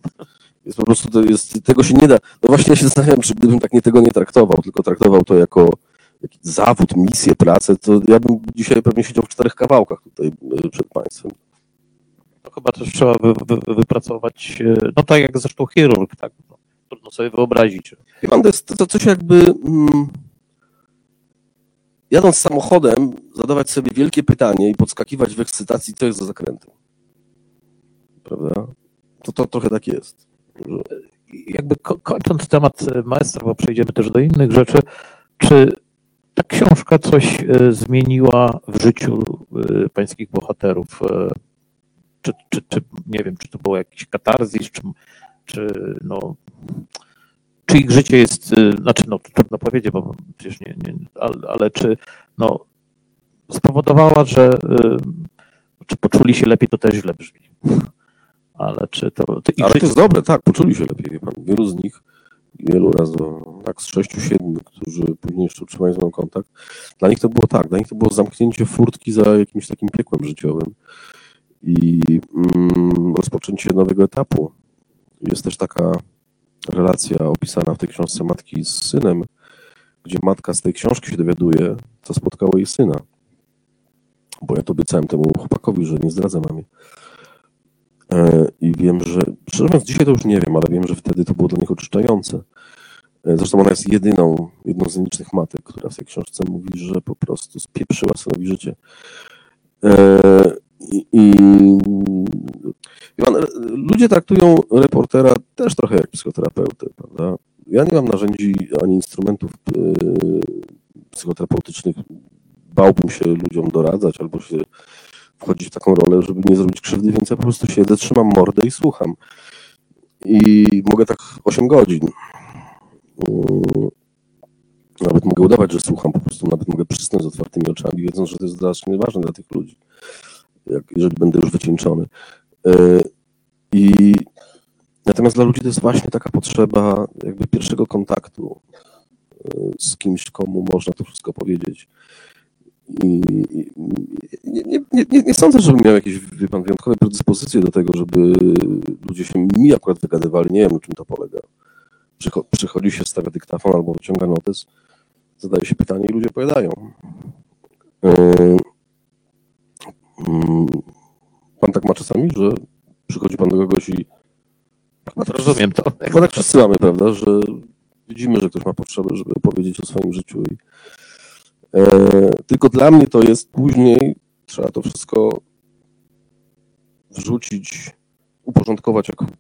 Speaker 3: Jest po prostu, to jest, tego się nie da. No właśnie ja się zastanawiam, czy gdybym tak nie tego nie traktował, tylko traktował to jako zawód, misję, pracę, to ja bym dzisiaj pewnie siedział w czterech kawałkach tutaj e, przed państwem.
Speaker 2: To chyba też trzeba wy, wy, wypracować, e, no tak jak zresztą chirurg, tak. No, trudno sobie wyobrazić.
Speaker 3: Wie pan, to jest to coś jakby mm, jadąc samochodem, zadawać sobie wielkie pytanie i podskakiwać w ekscytacji, co jest za zakrętem. Prawda? To, to trochę tak jest. Że...
Speaker 2: Jakby ko kończąc temat e, maestra, bo przejdziemy też do innych rzeczy, czy ta książka coś e, zmieniła w życiu e, pańskich bohaterów? Czy, czy, czy nie wiem, czy to było jakiś katarzis, czy, czy no, czy ich życie jest, znaczy no trudno powiedzieć, bo przecież nie, nie ale, ale, czy no, spowodowała, że czy poczuli się lepiej, to też źle brzmi. Ale czy to... to
Speaker 3: ale życie... to jest dobre, tak, poczuli się lepiej, wie pan. Wielu z nich, wielu razy, tak z sześciu, siedmiu, którzy później jeszcze utrzymają z mną kontakt, dla nich to było tak, dla nich to było zamknięcie furtki za jakimś takim piekłem życiowym i mm, rozpoczęcie nowego etapu. Jest też taka relacja opisana w tej książce matki z synem, gdzie matka z tej książki się dowiaduje, co spotkało jej syna. Bo ja to obiecałem temu chłopakowi, że nie zdradzę mamie. E, I wiem, że, szczerze mówiąc, dzisiaj to już nie wiem, ale wiem, że wtedy to było dla nich oczyszczające. E, zresztą ona jest jedyną, jedną z nielicznych matek, która w tej książce mówi, że po prostu spieprzyła synowi życie. E, I, i pan, ludzie traktują reportera też trochę jak psychoterapeutę, prawda? Ja nie mam narzędzi ani instrumentów psychoterapeutycznych bałbym się ludziom doradzać albo się wchodzić w taką rolę, żeby nie zrobić krzywdy, więc ja po prostu siedzę, trzymam mordę i słucham. I mogę tak 8 godzin. Mm, Nawet mogę udawać, że słucham, po prostu nawet mogę przysnąć z otwartymi oczami, wiedząc, że to jest strasznie ważne dla tych ludzi, jak, jeżeli będę już wycieńczony. E, I natomiast dla ludzi to jest właśnie taka potrzeba jakby pierwszego kontaktu e, z kimś, komu można to wszystko powiedzieć. I nie, nie, nie, nie, sądzę, żebym miał jakieś, wie pan, wyjątkowe predyspozycje do tego, żeby ludzie się mi akurat wygadywali. Nie wiem, na czym to polega. Przycho- Przychodzi się, stawia dyktafon albo wyciąga notes, zadaje się pytanie i ludzie opowiadają. Yy, mm, Pan tak ma czasami, że przychodzi pan do kogoś i chyba tak,
Speaker 2: Rozumiem to.
Speaker 3: chyba tak wszyscy mamy, prawda, że widzimy, że ktoś ma potrzebę, żeby opowiedzieć o swoim życiu i e, tylko dla mnie to jest później, trzeba to wszystko wrzucić, uporządkować jak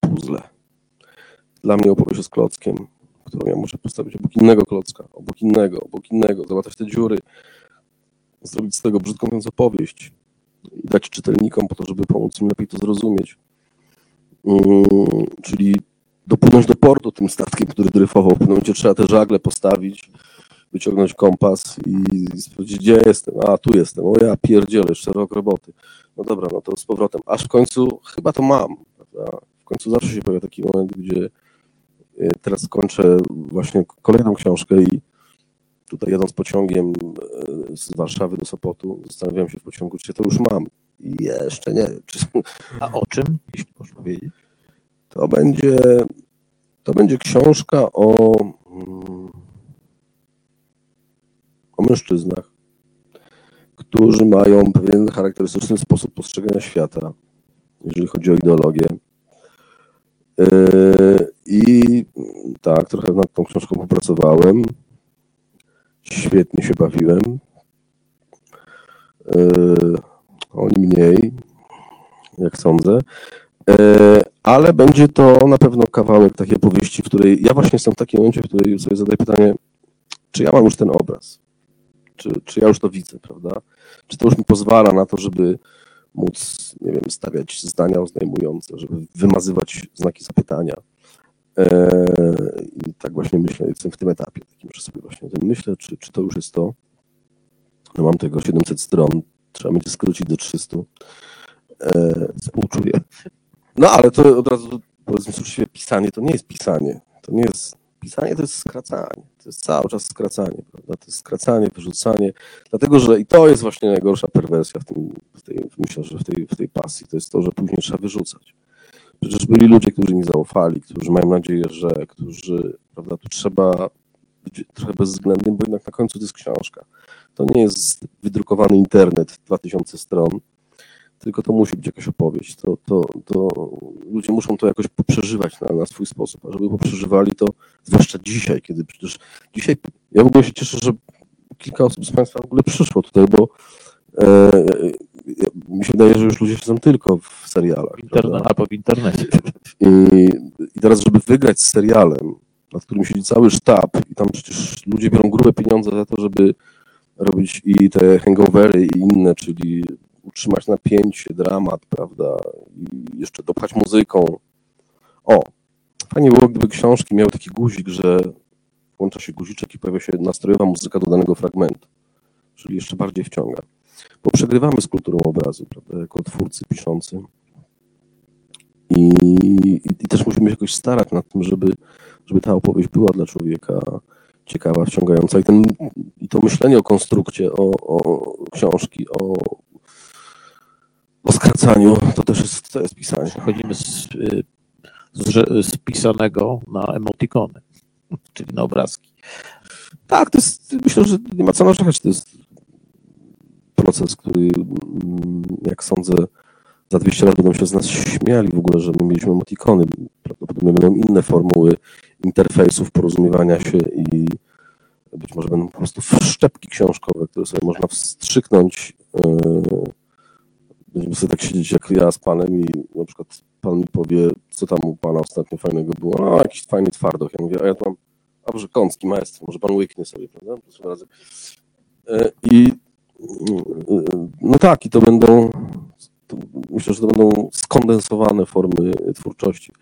Speaker 3: puzzle. Dla mnie opowieść jest klockiem, którą ja muszę postawić obok innego klocka, obok innego, obok innego, załatać te dziury, zrobić z tego brzydko mówiąc opowieść i dać czytelnikom po to, żeby pomóc im lepiej to zrozumieć. Mm, czyli dopłynąć do portu tym statkiem, który dryfował. W pewnym trzeba te żagle postawić, wyciągnąć kompas i sprawdzić, gdzie jestem. A, tu jestem. O ja pierdzielę, jeszcze rok roboty. No dobra, no to z powrotem. Aż w końcu chyba to mam. Prawda? W końcu zawsze się pojawia taki moment, gdzie e, teraz kończę właśnie kolejną książkę i tutaj jadąc pociągiem e, z Warszawy do Sopotu, zastanawiałem się w pociągu, czy to już mam. I jeszcze nie
Speaker 2: A o czym, jeśli można wiedzieć?
Speaker 3: to będzie, to będzie książka o, mm, o mężczyznach, którzy mają pewien charakterystyczny sposób postrzegania świata, jeżeli chodzi o ideologię. Yy, I tak, trochę nad tą książką popracowałem. Świetnie się bawiłem. Yy, Oni mniej, jak sądzę. E, ale będzie to na pewno kawałek takiej opowieści, w której ja właśnie jestem w takim momencie, w której sobie zadaję pytanie, czy ja mam już ten obraz? Czy, czy ja już to widzę, prawda? Czy to już mi pozwala na to, żeby móc, nie wiem, stawiać zdania oznajmujące, żeby wymazywać znaki zapytania? E, I tak właśnie myślę, jestem w tym etapie, takim, że sobie właśnie o tym myślę, czy, czy to już jest to. No mam tego 700 stron, trzeba będzie skrócić do 300. E,
Speaker 2: Współczuję.
Speaker 3: no ale to od razu powiedzmy uczciwie, pisanie to nie jest pisanie. To nie jest pisanie, to jest skracanie. To jest cały czas skracanie, prawda? To jest skracanie, wyrzucanie. Dlatego, że i to jest właśnie najgorsza perwersja w tym, w tej, myślę, że w tej, w tej pasji. To jest to, że później trzeba wyrzucać. Przecież byli ludzie, którzy mi zaufali, którzy mają nadzieję, że, którzy, prawda, tu trzeba być trochę bezwzględnym, bo jednak na końcu to jest książka. To nie jest wydrukowany internet, 2000 stron, tylko to musi być jakaś opowieść. To, to, to ludzie muszą to jakoś poprzeżywać na, na swój sposób, a żeby poprzeżywali to, zwłaszcza dzisiaj, kiedy przecież dzisiaj, ja w ogóle się cieszę, że kilka osób z Państwa w ogóle przyszło tutaj, bo e, e, mi się wydaje, że już ludzie siedzą tylko w serialach.
Speaker 2: Internet, albo w internecie.
Speaker 3: I, I teraz, żeby wygrać z serialem, nad którym siedzi cały sztab i tam przecież ludzie biorą grube pieniądze za to, żeby robić i te hangovery i inne, czyli utrzymać napięcie, dramat, prawda, i jeszcze dopchać muzyką. O, fajnie było, gdyby książki miały taki guzik, że włącza się guziczek i pojawia się nastrojowa muzyka do danego fragmentu, czyli jeszcze bardziej wciąga. Bo przegrywamy z kulturą obrazu, prawda, jako twórcy piszący. I, i, I też musimy się jakoś starać nad tym, żeby, żeby ta opowieść była dla człowieka ciekawa, wciągająca. I, ten, i to myślenie o konstrukcie, o, o książki, o, o skracaniu, to też jest, to jest pisanie.
Speaker 2: Przechodzimy z, y, z, z pisanego na emotikony, [laughs] czyli na obrazki.
Speaker 3: Tak, to jest, myślę, że nie ma co narzekać. To jest proces, który, mm, jak sądzę, za 200 lat będą się z nas śmiali w ogóle, że my mieliśmy emotikony. Prawdopodobnie będą inne formuły interfejsów, porozumiewania się i być może będą po prostu wszczepki książkowe, które sobie można wstrzyknąć. Będziemy sobie tak siedzieć jak ja z panem i na przykład pan mi powie, co tam u pana ostatnio fajnego było. No, jakiś fajny twardoch. Ja mówię, a ja tu mam, a może kącki maestro, może pan łyknie sobie, prawda? Razy. E, I e, no tak, i to będą, to myślę, że to będą skondensowane formy twórczości.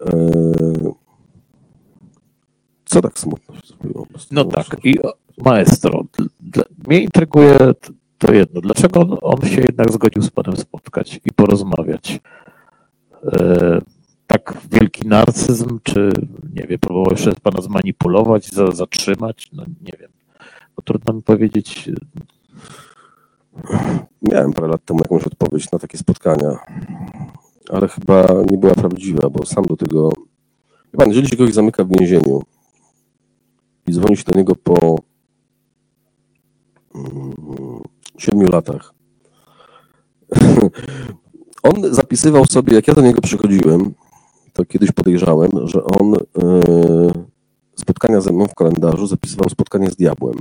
Speaker 3: E, co tak smutno się zrobiło?
Speaker 2: No tak, i maestro, mnie intryguje to jedno. Dlaczego on, on, się jednak zgodził z panem spotkać i porozmawiać? E, tak wielki narcyzm, czy nie wiem, próbował jeszcze pana zmanipulować, za, zatrzymać? No nie wiem. Bo trudno mi powiedzieć.
Speaker 3: Miałem parę lat temu jakąś odpowiedź na takie spotkania, ale chyba nie była prawdziwa, bo sam do tego. Pan, jeżeli się kogoś zamyka w więzieniu i dzwoni się do niego po mm, siedmiu latach, [laughs] on zapisywał sobie, jak ja do niego przychodziłem, to kiedyś podejrzałem, że on e, spotkania ze mną w kalendarzu zapisywał spotkanie z diabłem.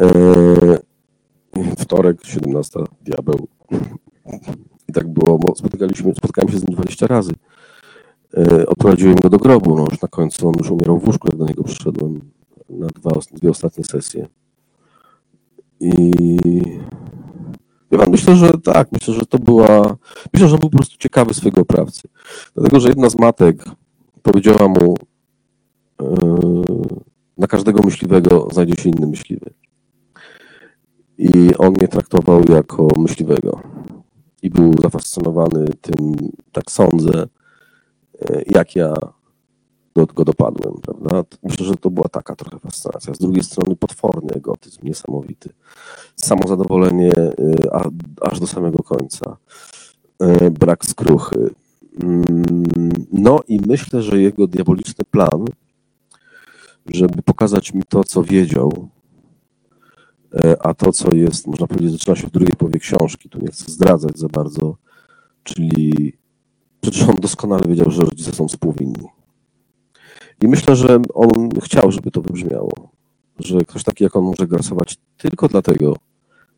Speaker 3: E, wtorek, 17, diabeł. I tak było, bo spotykaliśmy, spotkałem się z nim 20 razy. E, odprowadziłem go do grobu, no już na końcu on już umierał w łóżku, jak do niego przyszedłem na dwa, dwie ostatnie sesje. I ja myślę, że tak, myślę, że to była. Myślę, że on był po prostu ciekawy swojego oprawcy. Dlatego, że jedna z matek powiedziała mu, yy, na każdego myśliwego znajdzie się inny myśliwy. I on mnie traktował jako myśliwego. I był zafascynowany tym, tak sądzę, yy, jak ja do, go dopadłem, prawda? Myślę, że to była taka trochę fascynacja. Z drugiej strony potworny egotyzm, niesamowity. Samozadowolenie y, a, aż do samego końca. Y, brak skruchy. Mm, no i myślę, że jego diaboliczny plan, żeby pokazać mi to, co wiedział, y, a to, co jest, można powiedzieć, zaczyna się w drugiej połowie książki, tu nie chcę zdradzać za bardzo, czyli przecież on doskonale wiedział, że rodzice są współwinni i myślę, że on chciał, żeby to wybrzmiało, że ktoś taki jak on może głosować tylko dlatego,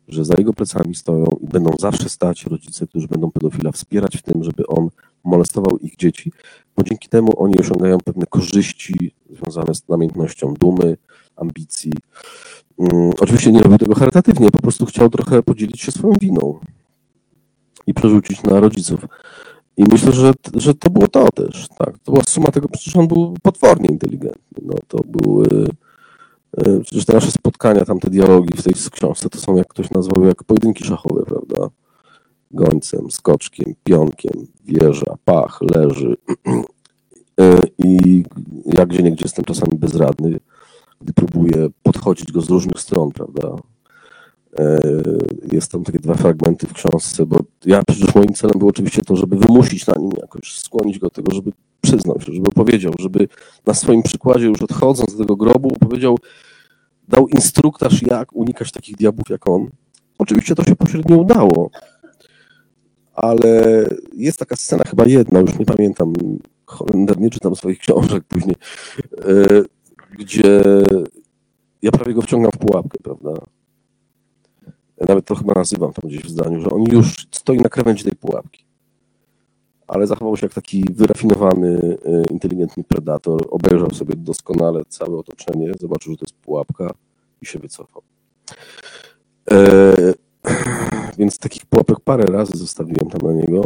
Speaker 3: że za jego plecami stoją i będą zawsze stać rodzice, którzy będą pedofila wspierać w tym, żeby on molestował ich dzieci, bo dzięki temu oni osiągają pewne korzyści związane z namiętnością dumy, ambicji. Um, oczywiście nie robił tego charytatywnie, po prostu chciał trochę podzielić się swoją winą i przerzucić na rodziców. I myślę, że, że to było to też. Tak. To była suma tego, przecież on był potwornie inteligentny. No, to były. E, przecież te nasze spotkania, tam te dialogi w tej książce to są, jak ktoś nazwał, jak pojedynki szachowe, prawda? Gońcem, skoczkiem, pionkiem, wieża, pach, leży. E, I jak gdzie niegdzie jestem czasami bezradny, gdy próbuję podchodzić go z różnych stron, prawda? E, jest tam takie dwa fragmenty w książce, bo ja przecież moim celem było oczywiście to, żeby wymusić na nim jakoś, skłonić go do tego, żeby przyznał się, żeby opowiedział, żeby na swoim przykładzie już odchodząc z tego grobu opowiedział, dał instruktaż, jak unikać takich diabłów jak on. Oczywiście to się pośrednio udało, ale jest taka scena, chyba jedna, już nie pamiętam, Holender nie czytam swoich książek później, e, gdzie ja prawie go wciągam w pułapkę, prawda? Nawet to chyba nazywam tam gdzieś w zdaniu, że on już stoi na krawędzi tej pułapki. Ale zachował się jak taki wyrafinowany, e, inteligentny predator. Obejrzał sobie doskonale całe otoczenie, zobaczył, że to jest pułapka i się wycofał. E, więc takich pułapek parę razy zostawiłem tam na niego.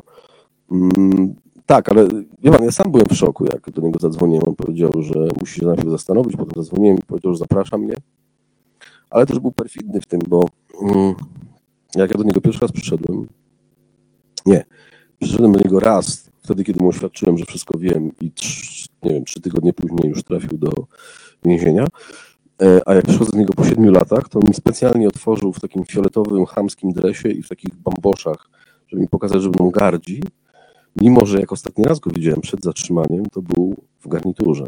Speaker 3: Mm, tak, ale wie pan, ja sam byłem w szoku, jak do niego zadzwoniłem. On powiedział, że musi się najpierw zastanowić, potem zadzwoniłem i powiedział, że zaprasza mnie. Ale też był perfidny w tym, bo Mm. jak ja do niego pierwszy raz przyszedłem, nie, przyszedłem do niego raz, wtedy, kiedy mu oświadczyłem, że wszystko wiem i nie wiem, trzy tygodnie później już trafił do więzienia, e, a jak przychodzę do niego po siedmiu latach, to on mi specjalnie otworzył w takim fioletowym, chamskim dresie i w takich bamboszach, żeby mi pokazać, że mną gardzi, mimo że jak ostatni raz go widziałem przed zatrzymaniem, to był w garniturze.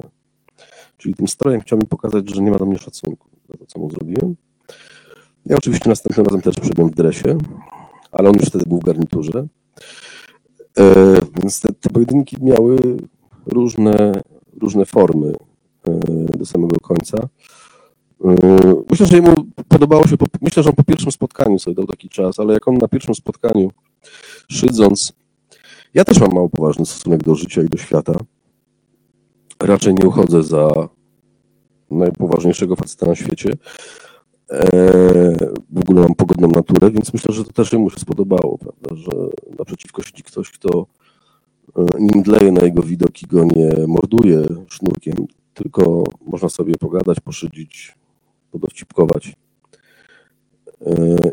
Speaker 3: Czyli tym strojem chciał mi pokazać, że nie ma do mnie szacunku za to, co mu zrobiłem. Ja oczywiście następnym razem też przybyłem w dresie, ale on już wtedy był w garniturze. E, więc te, te pojedynki miały różne, różne formy e, do samego końca. E, myślę, że jemu podobało się, myślę, że on po pierwszym spotkaniu sobie dał taki czas, ale jak on na pierwszym spotkaniu, szydząc, ja też mam mało poważny stosunek do życia i do świata. Raczej nie uchodzę za najpoważniejszego faceta na świecie, w ogóle mam pogodną naturę, więc myślę, że to też mu się spodobało, prawda, że naprzeciwko siedzi ktoś, kto nie mdleje na jego widok i go nie morduje sznurkiem, tylko można sobie pogadać, poszydzić, podowcipkować.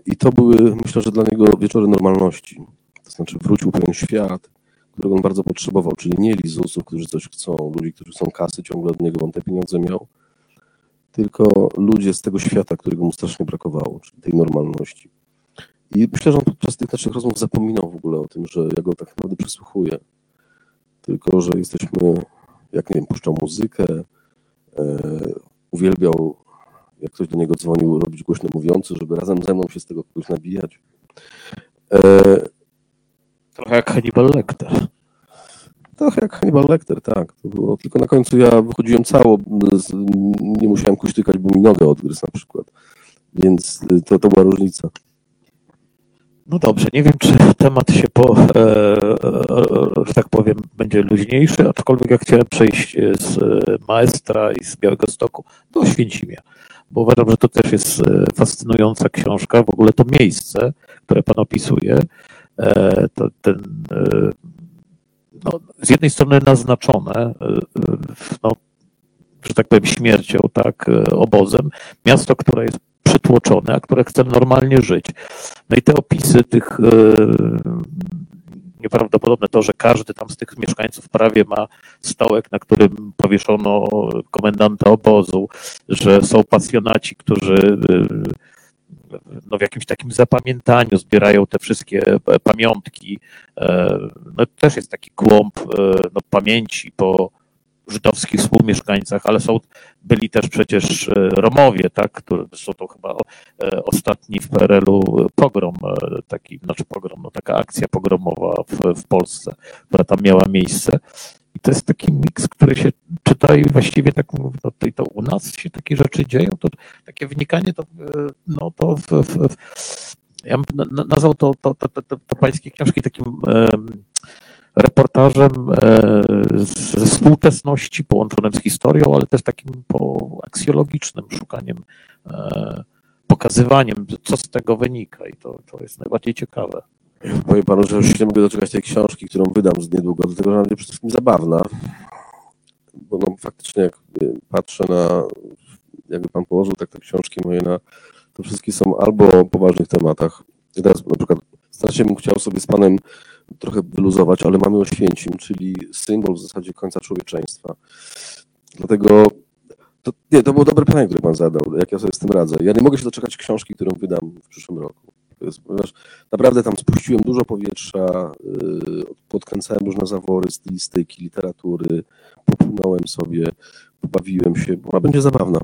Speaker 3: I to były, myślę, że dla niego wieczory normalności. To znaczy wrócił pewien świat, którego on bardzo potrzebował, czyli nie lizusów, którzy coś chcą, ludzi, którzy chcą kasy, ciągle od niego on te pieniądze miał, tylko ludzie z tego świata, którego mu strasznie brakowało, czyli tej normalności. I myślę, że on podczas tych naszych rozmów zapominał w ogóle o tym, że ja go tak naprawdę przysłuchuję. Tylko, że jesteśmy, jak nie wiem, puszczał muzykę, e, uwielbiał, jak ktoś do niego dzwonił, robić głośno mówiący, żeby razem ze mną się z tego kogoś nabijać.
Speaker 2: E, Trochę jak Hannibal Lecter.
Speaker 3: Trochę jak Hannibal Lecter, tak. To było. Tylko na końcu ja wychodziłem cało, nie musiałem kuśtykać, bo mi nogę odgryzł na przykład. Więc y, to, to była różnica.
Speaker 2: No dobrze, nie wiem, czy temat się po, e, e, że tak powiem, będzie luźniejszy, aczkolwiek ja chciałem przejść z Maestra i z Białego Stoku do Oświęcimia, bo uważam, że to też jest e, fascynująca książka, w ogóle to miejsce, które Pan opisuje, e, to ten e, no, z jednej strony naznaczone, e, no, że tak powiem, śmiercią, tak, e, obozem, miasto, które jest przytłoczone, a które chce normalnie żyć. No i te opisy tych e, nieprawdopodobne to, że każdy tam z tych mieszkańców prawie ma stołek, na którym powieszono komendanta obozu, że są pasjonaci, którzy no, w jakimś takim zapamiętaniu zbierają te wszystkie pamiątki. E, no, też jest taki głąb e, no, pamięci po żydowskich współmieszkańcach, ale są, byli też przecież e, Romowie, tak, którzy są to chyba ostatni w PRL-u pogrom, taki, znaczy pogrom, no taka akcja pogromowa w, w Polsce, która tam miała miejsce. To jest taki miks, który się czyta i właściwie tak no, to, to u nas się takie rzeczy dzieją, to takie wynikanie to, no to w, w ja bym nazwał to, to, to, to, to pańskie książki takim reportażem e, ze współczesności połączonym z historią, ale też takim po aksjologicznym szukaniem, e, pokazywaniem, co z tego wynika i to, to jest najbardziej ciekawe.
Speaker 3: Powiem panu, że już nie mogę doczekać tej książki, którą wydam z niedługo, dlatego że ona będzie przede wszystkim zabawna. Bo no, faktycznie jak patrzę na, jakby pan położył tak te książki moje na, to wszystkie są albo o poważnych tematach. I teraz na przykład strasznie bym chciał sobie z panem trochę wyluzować, ale mamy Oświęcim, czyli symbol w zasadzie końca człowieczeństwa. Dlatego to, nie, to było dobre pytanie, które pan zadał, jak ja sobie z tym radzę. Ja nie mogę się doczekać książki, którą wydam w przyszłym roku ponieważ naprawdę tam spuściłem dużo powietrza, y, podkręcałem różne zawory, stylistyki, literatury, popłynąłem sobie, pobawiłem się, ona będzie zabawna.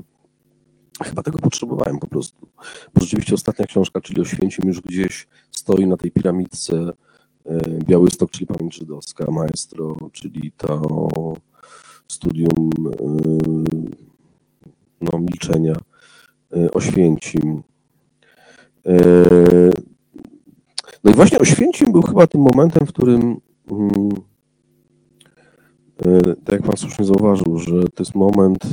Speaker 3: Chyba tego potrzebowałem po prostu. Bo rzeczywiście ostatnia książka, czyli Oświęcim już gdzieś stoi na tej piramidce y, Białystok, czyli pamięć żydowska, maestro, czyli to studium y, no, milczenia, Oświęcim, no i właśnie Oświęcim był chyba tym momentem, w którym, mm, e, tak jak Pan słusznie zauważył, że to jest moment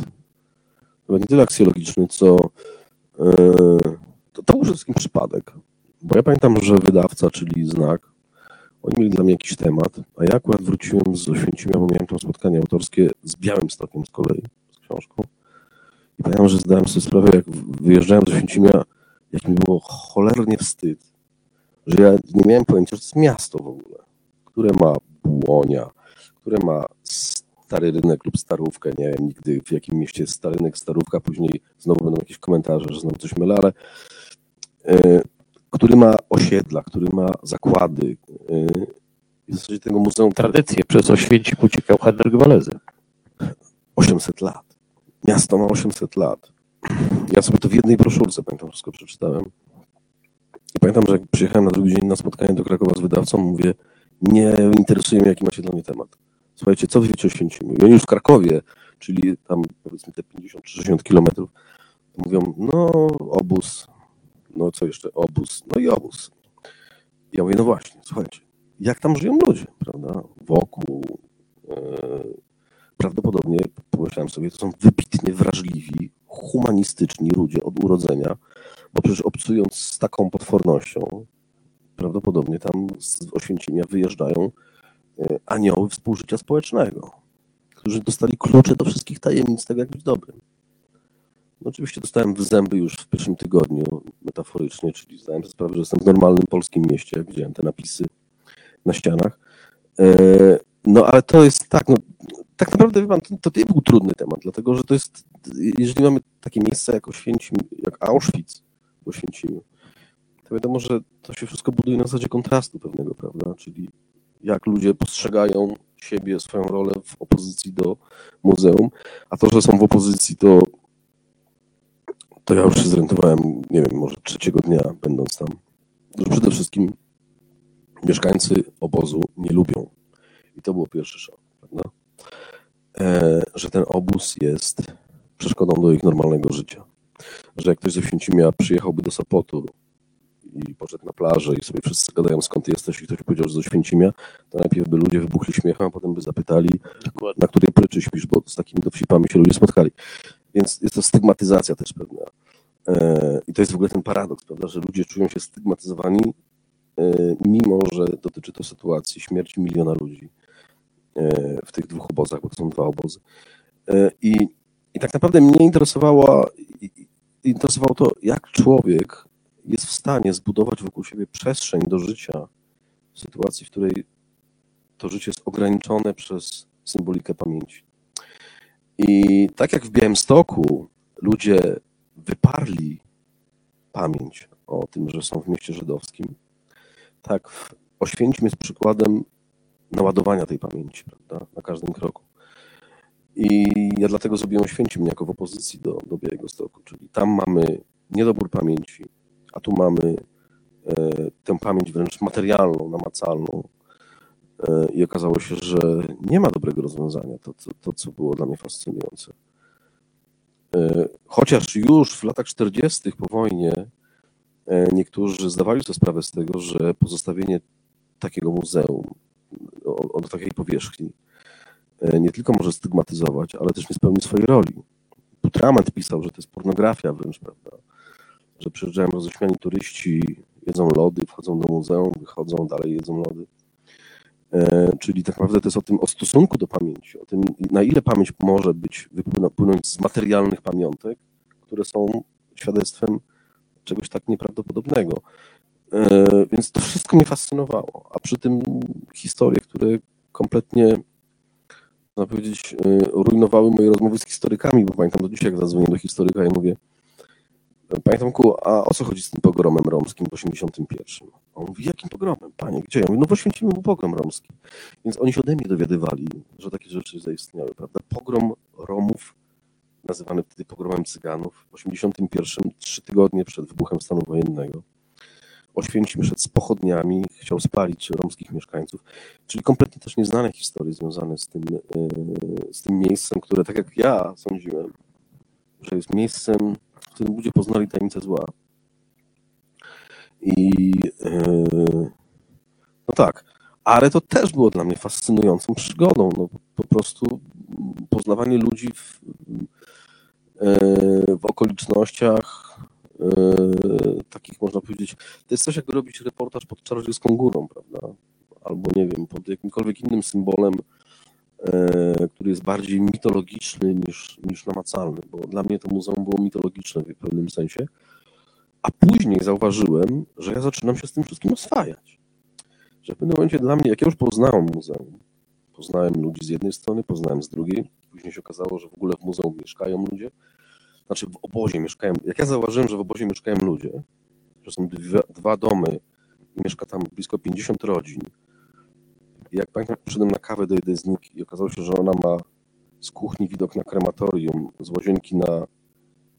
Speaker 3: nie tyle aksjologiczny, co e, to, to był przede wszystkim przypadek. Bo ja pamiętam, że wydawca, czyli Znak, oni mieli dla mnie jakiś temat, a ja akurat wróciłem z Oświęcimia, bo miałem tam spotkanie autorskie z Białym Stokiem z kolei, z książką. I pamiętam, że zdałem sobie sprawę, jak wyjeżdżałem z Oświęcimia, jak mi było cholernie wstyd, że ja nie miałem pojęcia, że to jest miasto w ogóle, które ma błonia, które ma stary rynek lub starówkę, nie wiem nigdy w jakim mieście jest stary rynek, starówka, później znowu będą jakieś komentarze, że znowu coś mylę, ale yy, który ma osiedla, który ma zakłady. Yy, w zasadzie tego muzeum...
Speaker 2: Tradycje przez Oświęcim uciekał Henryk Walezy.
Speaker 3: 800 lat. Miasto ma 800 lat. Ja sobie to w jednej broszurce, pamiętam, wszystko przeczytałem. I pamiętam, że jak przyjechałem na drugi dzień na spotkanie do Krakowa z wydawcą, mówię, nie interesuje mnie, jaki macie dla mnie temat. Słuchajcie, co wy wiecie o Święcimiu? I oni już w Krakowie, czyli tam powiedzmy te 50-60 kilometrów, mówią, no obóz, no co jeszcze, obóz, no i obóz. Ja mówię, no właśnie, słuchajcie, jak tam żyją ludzie, prawda, wokół, yy, prawdopodobnie, pomyślałem sobie, to są wybitnie wrażliwi, humanistyczni ludzie od urodzenia, bo przecież obcując z taką potwornością, prawdopodobnie tam z Oświęcimia wyjeżdżają e, anioły współżycia społecznego, którzy dostali klucze do wszystkich tajemnic tego, jak być dobrym. No oczywiście dostałem w zęby już w pierwszym tygodniu, metaforycznie, czyli zdałem sobie sprawę, że jestem w normalnym polskim mieście, widziałem te napisy na ścianach. E, no ale to jest tak, no, tak naprawdę, wie pan, to, to był trudny temat, dlatego że to jest, jeżeli mamy takie miejsca jak Oświęcim, jak Auschwitz w Oświęcimiu, to wiadomo, że to się wszystko buduje na zasadzie kontrastu pewnego, prawda? Czyli jak ludzie postrzegają siebie, swoją rolę w opozycji do muzeum, a to, że są w opozycji, to, to ja już się zorientowałem, nie wiem, może trzeciego dnia będąc tam, że przede wszystkim mieszkańcy obozu nie lubią. I to był pierwszy szok, prawda? E, że ten obóz jest przeszkodą do ich normalnego życia. Że jak ktoś ze Święcimia przyjechałby do Sopotu i poszedł na plażę i sobie wszyscy gadają skąd jesteś i ktoś powiedział, że do Święcimia, to najpierw by ludzie wybuchli śmiechem, a potem by zapytali,
Speaker 2: Dokładnie.
Speaker 3: na której pryczy śpisz, bo z takimi dowcipami się ludzie spotkali. Więc jest to stygmatyzacja też pewna. E, I to jest w ogóle ten paradoks, prawda, że ludzie czują się stygmatyzowani, e, mimo że dotyczy to sytuacji śmierci miliona ludzi w tych dwóch obozach, bo to są dwa obozy. I, i tak naprawdę mnie interesowało, interesowało to, jak człowiek jest w stanie zbudować wokół siebie przestrzeń do życia w sytuacji, w której to życie jest ograniczone przez symbolikę pamięci. I tak jak w Białymstoku ludzie wyparli pamięć o tym, że są w mieście żydowskim, tak w Oświęcim jest przykładem naładowania tej pamięci, prawda, na każdym kroku. I ja dlatego zrobiłem Oświęcim jako w opozycji do, do Białego Stoku, czyli tam mamy niedobór pamięci, a tu mamy e, tę pamięć wręcz materialną, namacalną. E, I okazało się, że nie ma dobrego rozwiązania, to, to, to co było dla mnie fascynujące. E, chociaż już w latach 40. po wojnie niektórzy zdawali sobie sprawę z tego, że pozostawienie takiego muzeum o, o takiej powierzchni nie tylko może stygmatyzować, ale też nie spełni swojej roli. Putrament pisał, że to jest pornografia wręcz, prawda? że przyjeżdżają roześmiani turyści, jedzą lody, wchodzą do muzeum, wychodzą, dalej jedzą lody. E, czyli tak naprawdę to jest o tym, o stosunku do pamięci, o tym, na ile pamięć może być, wypłynąć z materialnych pamiątek, które są świadectwem czegoś tak nieprawdopodobnego. E, więc to wszystko mnie fascynowało, a przy tym historie, które kompletnie, można powiedzieć, e, rujnowały moje rozmowy z historykami, bo pamiętam do dzisiaj, jak zadzwonię do historyka i mówię, Panie Tomku, a o co chodzi z tym pogromem romskim w 81? On mówi, jakim pogromem, panie, gdzie? Ja mówię, no poświęcimy mu pogrom romski. Więc oni się ode mnie dowiadywali, że takie rzeczy zaistniały, prawda? Pogrom Romów, nazywany wtedy pogromem Cyganów, w 81, trzy tygodnie przed wybuchem stanu wojennego. Oświęcim szedł z pochodniami, chciał spalić romskich mieszkańców, czyli kompletnie też nieznane historie związane z tym, e, z tym miejscem, które tak jak ja sądziłem, że jest miejscem którym ludzie poznali tajemnicę zła. I yy, no tak, ale to też było dla mnie fascynującą przygodą. No, po prostu poznawanie ludzi w, yy, w okolicznościach takich, można powiedzieć, to jest coś jak robić reportaż pod czarodziejską górą, prawda? Albo nie wiem, pod jakimkolwiek innym symbolem E, który jest bardziej mitologiczny niż, niż namacalny, bo dla mnie to muzeum było mitologiczne w pewnym sensie. A później zauważyłem, że ja zaczynam się z tym wszystkim oswajać. Że w pewnym momencie dla mnie, jak ja już poznałem muzeum, poznałem ludzi z jednej strony, poznałem z drugiej, później się okazało, że w ogóle w muzeum mieszkają ludzie, znaczy w obozie mieszkają, jak ja zauważyłem, że w obozie mieszkają ludzie, że są dwa, dwa domy i mieszka tam blisko 50 rodzin, i jak pamiętam, przyszedłem na kawę do jednej z nich i okazało się, że ona ma z kuchni widok na krematorium, z łazienki na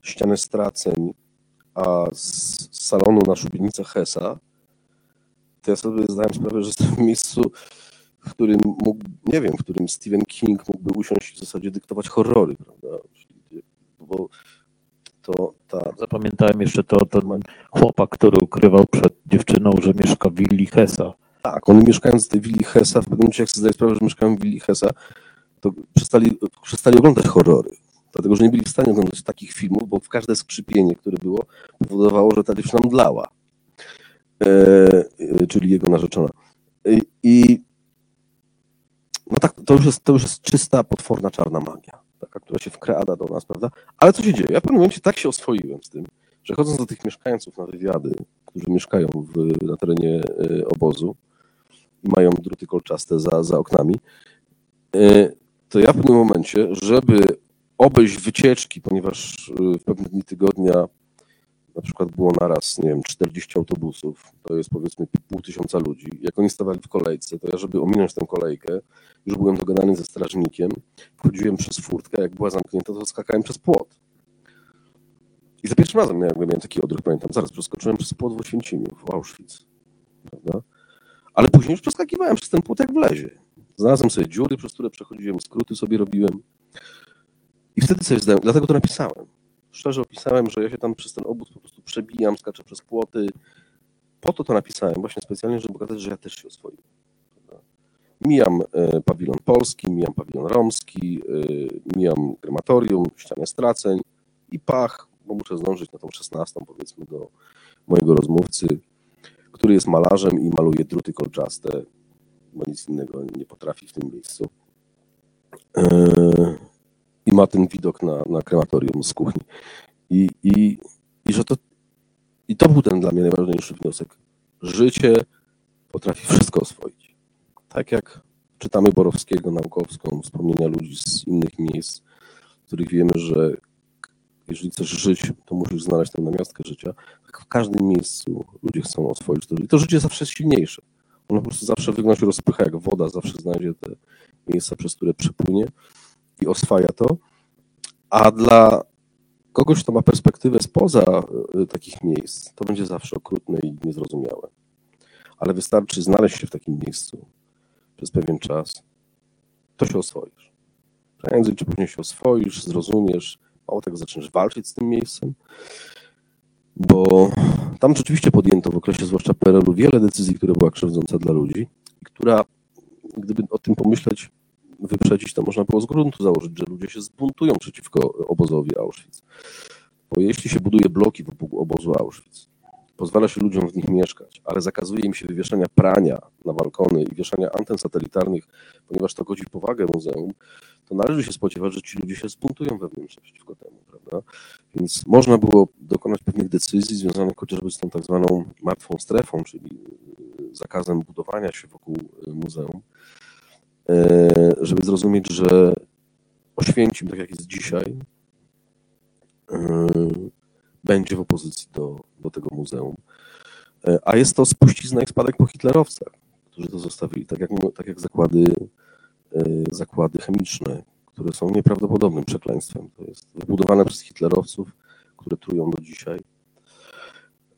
Speaker 3: ścianę straceń, a z salonu na szubienicę Hesa, to ja sobie zdałem sprawę, że jestem w miejscu, w którym mógł, nie wiem, w którym Stephen King mógłby usiąść i w zasadzie dyktować horrory, prawda? Bo to ta...
Speaker 2: Zapamiętałem jeszcze to, ten chłopak, który ukrywał przed dziewczyną, że mieszka w willi Hesa
Speaker 3: tak, oni mieszkając w tej willi Hesa, w pewnym momencie jak sobie zdaję sprawę, że mieszkają w willi Hesa, to przestali, przestali oglądać horrory. dlatego że nie byli w stanie oglądać takich filmów, bo w każde skrzypienie, które było, powodowało, że ta dziewczyna mdlała, e, e, czyli jego narzeczona. I, i no tak, to już, jest, to już jest czysta, potworna, czarna magia, taka, która się wkrada do nas, prawda? Ale co się dzieje? Ja w pewnym momencie tak się oswoiłem z tym, że chodząc do tych mieszkańców na wywiady, którzy mieszkają w, na terenie e, obozu i mają druty kolczaste za, za oknami, e, to ja w pewnym momencie, żeby obejść wycieczki, ponieważ e, w pewne dni tygodnia na przykład było naraz, nie wiem, 40 autobusów, to jest powiedzmy pół tysiąca ludzi. Jak oni stawali w kolejce, to ja, żeby ominąć tę kolejkę, już byłem dogadany ze strażnikiem, wchodziłem przez furtkę, jak była zamknięta, to skakałem przez płot. I za pierwszym razem miałem, miałem taki odruch, pamiętam, zaraz przeskoczyłem przez płot w Oświęcimiu, w Auschwitz, prawda? Ale później już przeskakiwałem przez ten płot jak w lezie. Znalazłem sobie dziury, przez które przechodziłem, skróty sobie robiłem. I wtedy sobie zdałem, dlatego to napisałem. Szczerze opisałem, że ja się tam przez ten obóz po prostu przebijam, skaczę przez płoty. Po to to napisałem, właśnie specjalnie, żeby pokazać, że ja też się oswoiłem. Mijam e, pawilon polski, mijam pawilon romski, e, mijam krematorium, ścianę straceń i pach, bo muszę zdążyć na tą szesnastą, powiedzmy, do mojego rozmówcy, który jest malarzem i maluje druty kolczaste, bo nic innego nie potrafi w tym miejscu. E, ma ten widok na, na krematorium z kuchni. I, i, i że to, I to był ten dla mnie najważniejszy wniosek. Życie potrafi wszystko oswoić. Tak jak czytamy Borowskiego, Naukowską, wspomnienia ludzi z innych miejsc, w których wiemy, że jeżeli chcesz żyć, to musisz znaleźć tę namiastkę życia. Tak w każdym miejscu ludzie chcą oswoić to. I to życie zawsze jest silniejsze. Ono po prostu zawsze wygląda się rozpycha jak woda, zawsze znajdzie te miejsca, przez które przepłynie i oswaja to. A dla kogoś, kto ma perspektywę spoza y, takich miejsc, to będzie zawsze okrutne i niezrozumiałe. Ale wystarczy znaleźć się w takim miejscu przez pewien czas, to się oswoisz. Prędzej czy później się oswoisz, zrozumiesz, mało tego zaczniesz walczyć z tym miejscem, bo tam rzeczywiście podjęto w okresie zwłaszcza PRL-u wiele decyzji, które była krzywdząca dla ludzi, która, gdyby o tym pomyśleć, wyprzedzić, to można było z gruntu założyć, że ludzie się zbuntują przeciwko obozowi Auschwitz. Bo jeśli się buduje bloki wokół obozu Auschwitz, pozwala się ludziom w nich mieszkać, ale zakazuje im się wywieszania prania na balkony i wieszania anten satelitarnych, ponieważ to godzi powagę muzeum, to należy się spodziewać, że ci ludzie się zbuntują wewnętrznie przeciwko temu, prawda? Więc można było dokonać pewnych decyzji związanych chociażby z tą tak zwaną martwą strefą, czyli zakazem budowania się wokół muzeum, żeby zrozumieć, że Oświęcim, tak jak jest dzisiaj, e, będzie w opozycji do, do tego muzeum. E, a jest to spuścizna i spadek po hitlerowcach, którzy to zostawili, tak jak, tak jak zakłady, e, zakłady chemiczne, które są nieprawdopodobnym przekleństwem. To jest wybudowane przez hitlerowców, które trują do dzisiaj.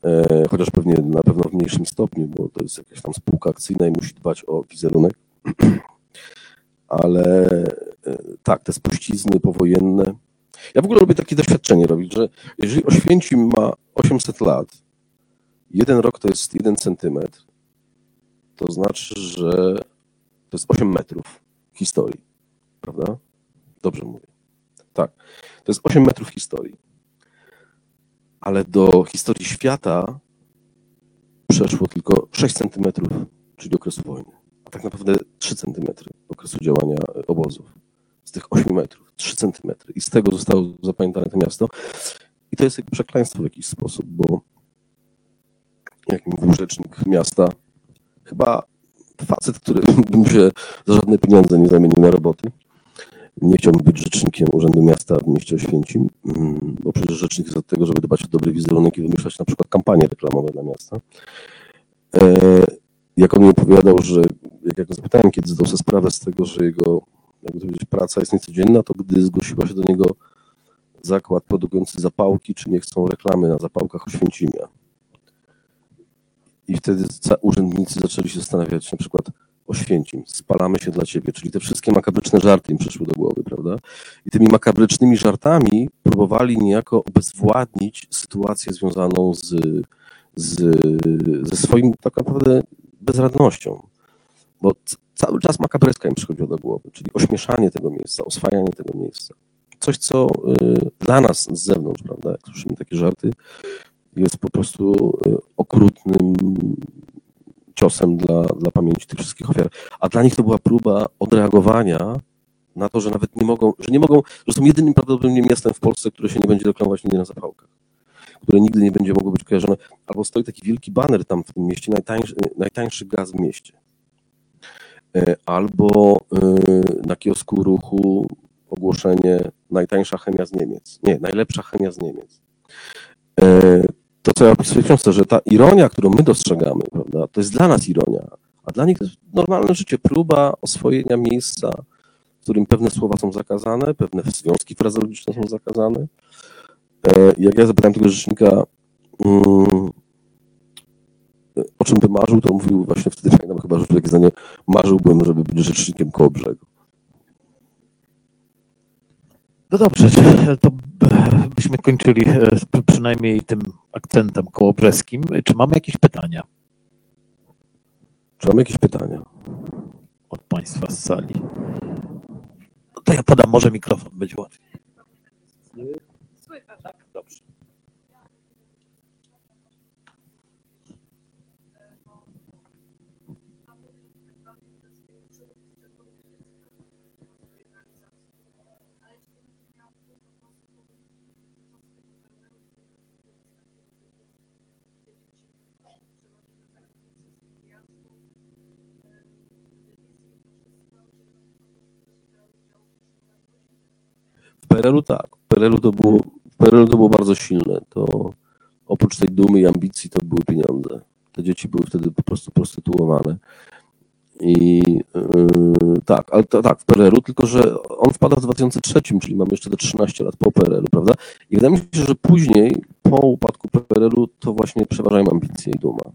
Speaker 3: E, chociaż pewnie na pewno w mniejszym stopniu, bo to jest jakaś tam spółka akcyjna i musi dbać o wizerunek. [clears throat] Ale tak, te spuścizny powojenne, ja w ogóle lubię takie doświadczenie robić, że jeżeli Oświęcim ma 800 lat, jeden rok to jest 1 centymetr, to znaczy, że to jest 8 metrów historii, prawda? Dobrze mówię. Tak, to jest 8 metrów historii. Ale do historii świata przeszło tylko 6 centymetrów, czyli okresu wojny, tak naprawdę 3 centymetry okresu działania obozów z tych 8 metrów, 3 centymetry. I z tego zostało zapamiętane to miasto. I to jest jak przekleństwo w jakiś sposób, bo jak mówił rzecznik miasta, chyba facet, który [laughs] bym się za żadne pieniądze nie zamienił na roboty. Nie chciałbym być rzecznikiem Urzędu Miasta w mieście Oświęcim, mm, bo przecież rzecznik jest od tego, żeby dbać o dobry wizerunek i wymyślać na przykład kampanie reklamowe dla miasta. Jak on mi opowiadał, że jak ja go zapytałem, kiedy zdał sobie sprawę z tego, że jego jakby to powiedzieć, praca jest niecodzienna, to gdy zgłosiła się do niego zakład produkujący zapałki, czy nie chcą reklamy na zapałkach Oświęcimia. I wtedy urzędnicy zaczęli się zastanawiać, na przykład Oświęcim, spalamy się dla ciebie, czyli te wszystkie makabryczne żarty im przyszły do głowy, prawda? I tymi makabrycznymi żartami próbowali niejako obezwładnić sytuację związaną z, z, ze swoim tak naprawdę bezradnością. Bo cały czas makabreska im przychodziło do głowy, czyli ośmieszanie tego miejsca, oswajanie tego miejsca. coś, co y, dla nas z zewnątrz, prawda, jak słyszymy takie żarty, jest po prostu y, okrutnym ciosem dla, dla pamięci tych wszystkich ofiar. A dla nich to była próba odreagowania na to, że nawet nie mogą, że nie mogą, że są jedynym prawdopodobnie miastem w Polsce, które się nie będzie reklamować nigdy na zapałkach, które nigdy nie będzie mogło być kojarzone. Albo stoi taki wielki baner tam w tym mieście, najtańszy, najtańszy gaz w mieście. E, Albo y, na kiosku ruchu ogłoszenie najtańsza chemia z Niemiec. Nie, najlepsza chemia z Niemiec. E, To, co ja opisuję w książce, że ta ironia, którą my dostrzegamy, prawda, to jest dla nas ironia, a dla nich to jest normalne życie, próba oswojenia miejsca, w którym pewne słowa są zakazane, pewne związki frazeologiczne są zakazane. E, Jak ja zapytałem tego rzecznika, mm, o czym by marzył, to mówił właśnie wtedy, pamiętam chyba, że takie zdanie, marzyłbym, żeby być rzecznikiem koło brzegu.
Speaker 2: No dobrze, to byśmy kończyli e, pr- przynajmniej tym akcentem kołobrzeskim. Czy mamy jakieś pytania
Speaker 3: Czy mam jakieś pytania?
Speaker 2: od Państwa z sali? No To ja podam może mikrofon, będzie łatwiej. Tak, dobrze.
Speaker 3: W PRL-u tak. W PRL-u to było, w PRL-u to było bardzo silne. To oprócz tej dumy i ambicji to były pieniądze. Te dzieci były wtedy po prostu prostytuowane. I yy, tak, ale to, tak, w PRL-u, tylko że on wpada w 2003, czyli mamy jeszcze te 13 lat po PRL-u, prawda? I wydaje mi się, że później, po upadku PRL-u, to właśnie przeważają ambicje i duma.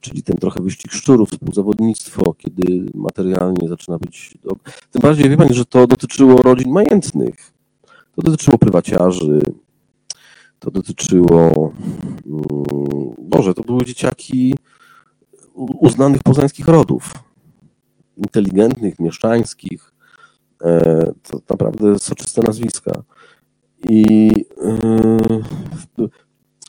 Speaker 3: Czyli ten trochę wyścig szczurów, współzawodnictwo, kiedy materialnie zaczyna być. Tym bardziej wie pani, że to dotyczyło rodzin majętnych. To dotyczyło prywaciarzy, to dotyczyło. mm, Boże, to były dzieciaki uznanych poznańskich rodów. Inteligentnych, mieszczańskich. E, To naprawdę soczyste nazwiska. I. yy,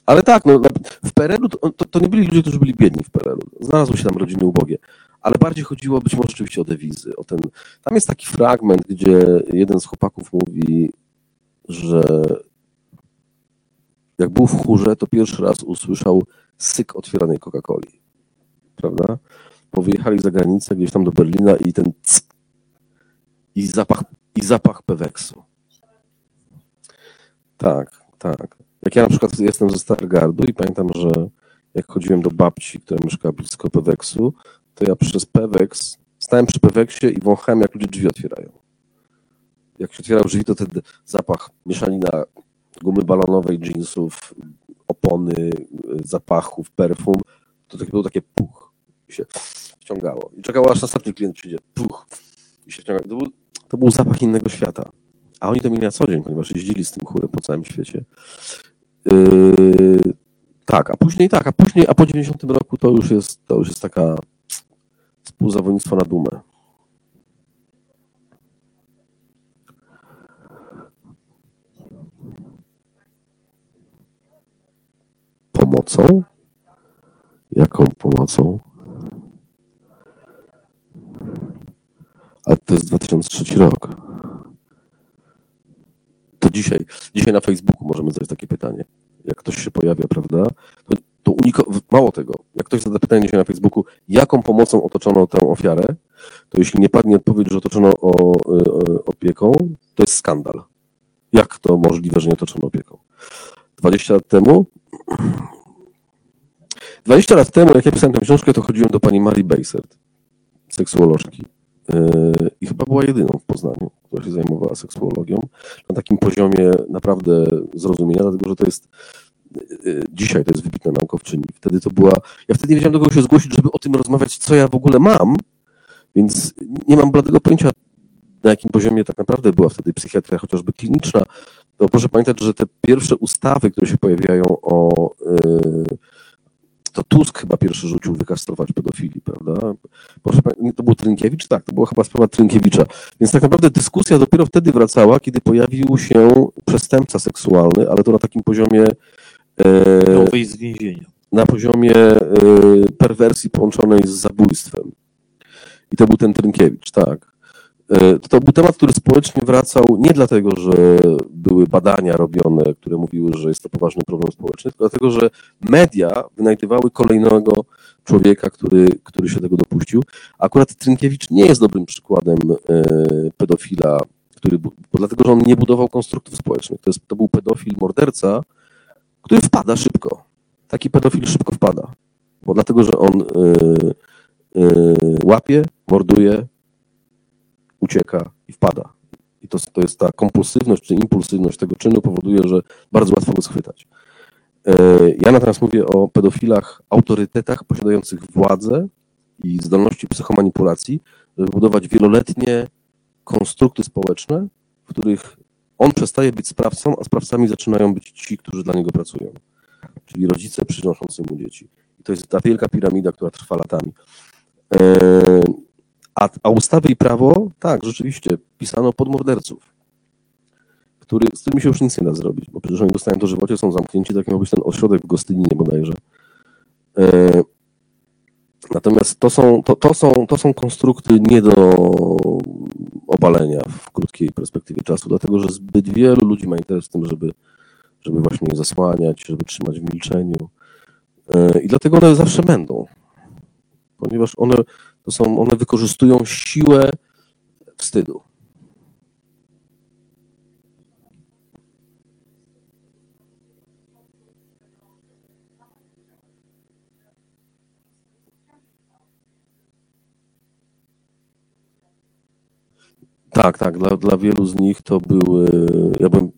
Speaker 3: ale tak, no, w PRL-u to, to, to nie byli ludzie, którzy byli biedni w PRL-u. Znalazły się tam rodziny ubogie. Ale bardziej chodziło być może oczywiście o dewizy. O ten, tam jest taki fragment, gdzie jeden z chłopaków mówi, że jak był w chórze, to pierwszy raz usłyszał syk otwieranej Coca-Coli. Prawda? Bo wyjechali za granicę, gdzieś tam do Berlina i ten i zapach, i zapach Peweksu. Tak, tak. Jak ja na przykład jestem ze Stargardu i pamiętam, że jak chodziłem do babci, która mieszkała blisko Peweksu, to ja przez Peweks stałem przy Peweksie i wąchałem, jak ludzie drzwi otwierają. Jak się otwierał drzwi, to ten zapach mieszanina gumy balonowej, jeansów, opony, zapachów, perfum, to tak było takie puch i się ściągało. I czekało, aż następny klient przyjdzie, puch i się ściągało. To był, to był zapach innego świata. A oni to mieli na co dzień, ponieważ jeździli z tym chórem po całym świecie. Yy, tak, a później tak, a później, a po 90 roku to już jest, to już jest taka współzawodnictwo na dumę. Pomocą? Jaką pomocą? A to jest 2003 rok. To dzisiaj, dzisiaj na Facebooku możemy zadać takie pytanie. Jak ktoś się pojawia, prawda? To, to uniko- mało tego, jak ktoś zada pytanie dzisiaj na Facebooku, jaką pomocą otoczono tę ofiarę, to jeśli nie padnie odpowiedź, że otoczono o, y, opieką, to jest skandal. Jak to możliwe, że nie otoczono opieką? 20 lat temu 20 lat temu, jak ja pisałem tę książkę, to chodziłem do pani Marii Bejsert, seksuolożki. Yy, I chyba była jedyną w Poznaniu, która się zajmowała seksuologią na takim poziomie naprawdę zrozumienia, dlatego że to jest yy, dzisiaj to jest wybitna naukowczyni. Wtedy to była. Ja wtedy nie wiedziałem do kogo się zgłosić, żeby o tym rozmawiać, co ja w ogóle mam, więc nie mam bladego pojęcia, na jakim poziomie tak naprawdę była wtedy psychiatria, chociażby kliniczna. To proszę pamiętać, że te pierwsze ustawy, które się pojawiają o yy, to Tusk chyba pierwszy rzucił wykastrować pedofili, prawda? Proszę, to był Trynkiewicz? Tak, to była chyba sprawa Trynkiewicza. Więc tak naprawdę dyskusja dopiero wtedy wracała, kiedy pojawił się przestępca seksualny, ale to na takim poziomie.
Speaker 2: Miał wyjść z więzienia.
Speaker 3: Na poziomie e, perwersji połączonej z zabójstwem. I to był ten Trynkiewicz, tak. E, to był temat, który społecznie wracał nie dlatego, że były badania robione, które mówiły, że jest to poważny problem społeczny, tylko dlatego, że media wynajdywały kolejnego człowieka, który, który się tego dopuścił. Akurat Trynkiewicz nie jest dobrym przykładem e, pedofila, który, bo dlatego, że on nie budował konstruktów społecznych. To, jest, to był pedofil morderca, który wpada szybko. Taki pedofil szybko wpada. Bo dlatego, że on e, łapie, morduje, ucieka i wpada. I to, to jest ta kompulsywność czy impulsywność tego czynu powoduje, że bardzo łatwo go schwytać. E, ja natomiast mówię o pedofilach, autorytetach posiadających władzę i zdolności psychomanipulacji, żeby budować wieloletnie konstrukty społeczne, w których on przestaje być sprawcą, a sprawcami zaczynają być ci, którzy dla niego pracują. Czyli rodzice przynoszący mu dzieci. I to jest ta wielka piramida, która trwa latami. A, a ustawy i prawo, tak, rzeczywiście, pisano pod morderców, który, z którymi się już nic nie da zrobić, bo przecież oni dostają to żywocie, są zamknięci, tak miał być ten ośrodek w Gostyninie bodajże. E, natomiast to są, to, to, są, to są konstrukty nie do obalenia w krótkiej perspektywie czasu, dlatego że zbyt wielu ludzi ma interes w tym, żeby, żeby właśnie je zasłaniać, żeby trzymać w milczeniu. E, I dlatego one zawsze będą, ponieważ one to są, one wykorzystują siłę wstydu. Tak, tak. Dla, dla wielu z nich to były, ja bym,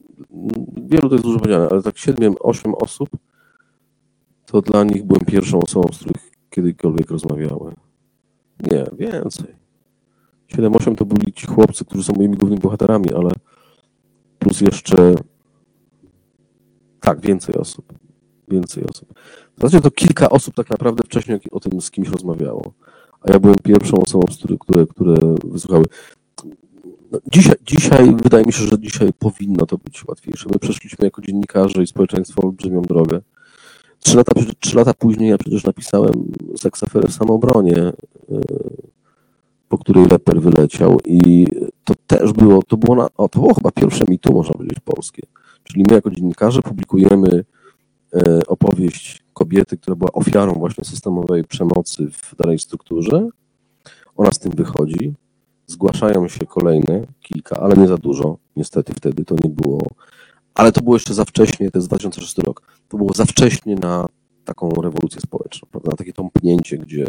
Speaker 3: wielu to jest dużo powiedziane, ale tak 7-8 osób, to dla nich byłem pierwszą osobą, z których kiedykolwiek rozmawiałem. Nie, więcej. 7-8 to byli ci chłopcy, którzy są moimi głównymi bohaterami, ale plus jeszcze tak, więcej osób. Więcej osób. W zasadzie to kilka osób tak naprawdę wcześniej o tym z kimś rozmawiało. A ja byłem pierwszą osobą, które, które, które wysłuchały. No, dzisiaj, dzisiaj, wydaje mi się, że dzisiaj powinno to być łatwiejsze. My przeszliśmy jako dziennikarze i społeczeństwo olbrzymią drogę. Trzy lata, trzy lata później ja przecież napisałem seksaferę w samobronie, e, po której leper wyleciał i to też było, to było, na, o, to było chyba pierwsze mitu, można powiedzieć, polskie. Czyli my jako dziennikarze publikujemy e, opowieść kobiety, która była ofiarą właśnie systemowej przemocy w danej strukturze. Ona z tym wychodzi. Zgłaszają się kolejne kilka, ale nie za dużo. Niestety wtedy to nie było ale to było jeszcze za wcześnie, to jest 2006 rok, to było za wcześnie na taką rewolucję społeczną, prawda? Na takie tąpnięcie, gdzie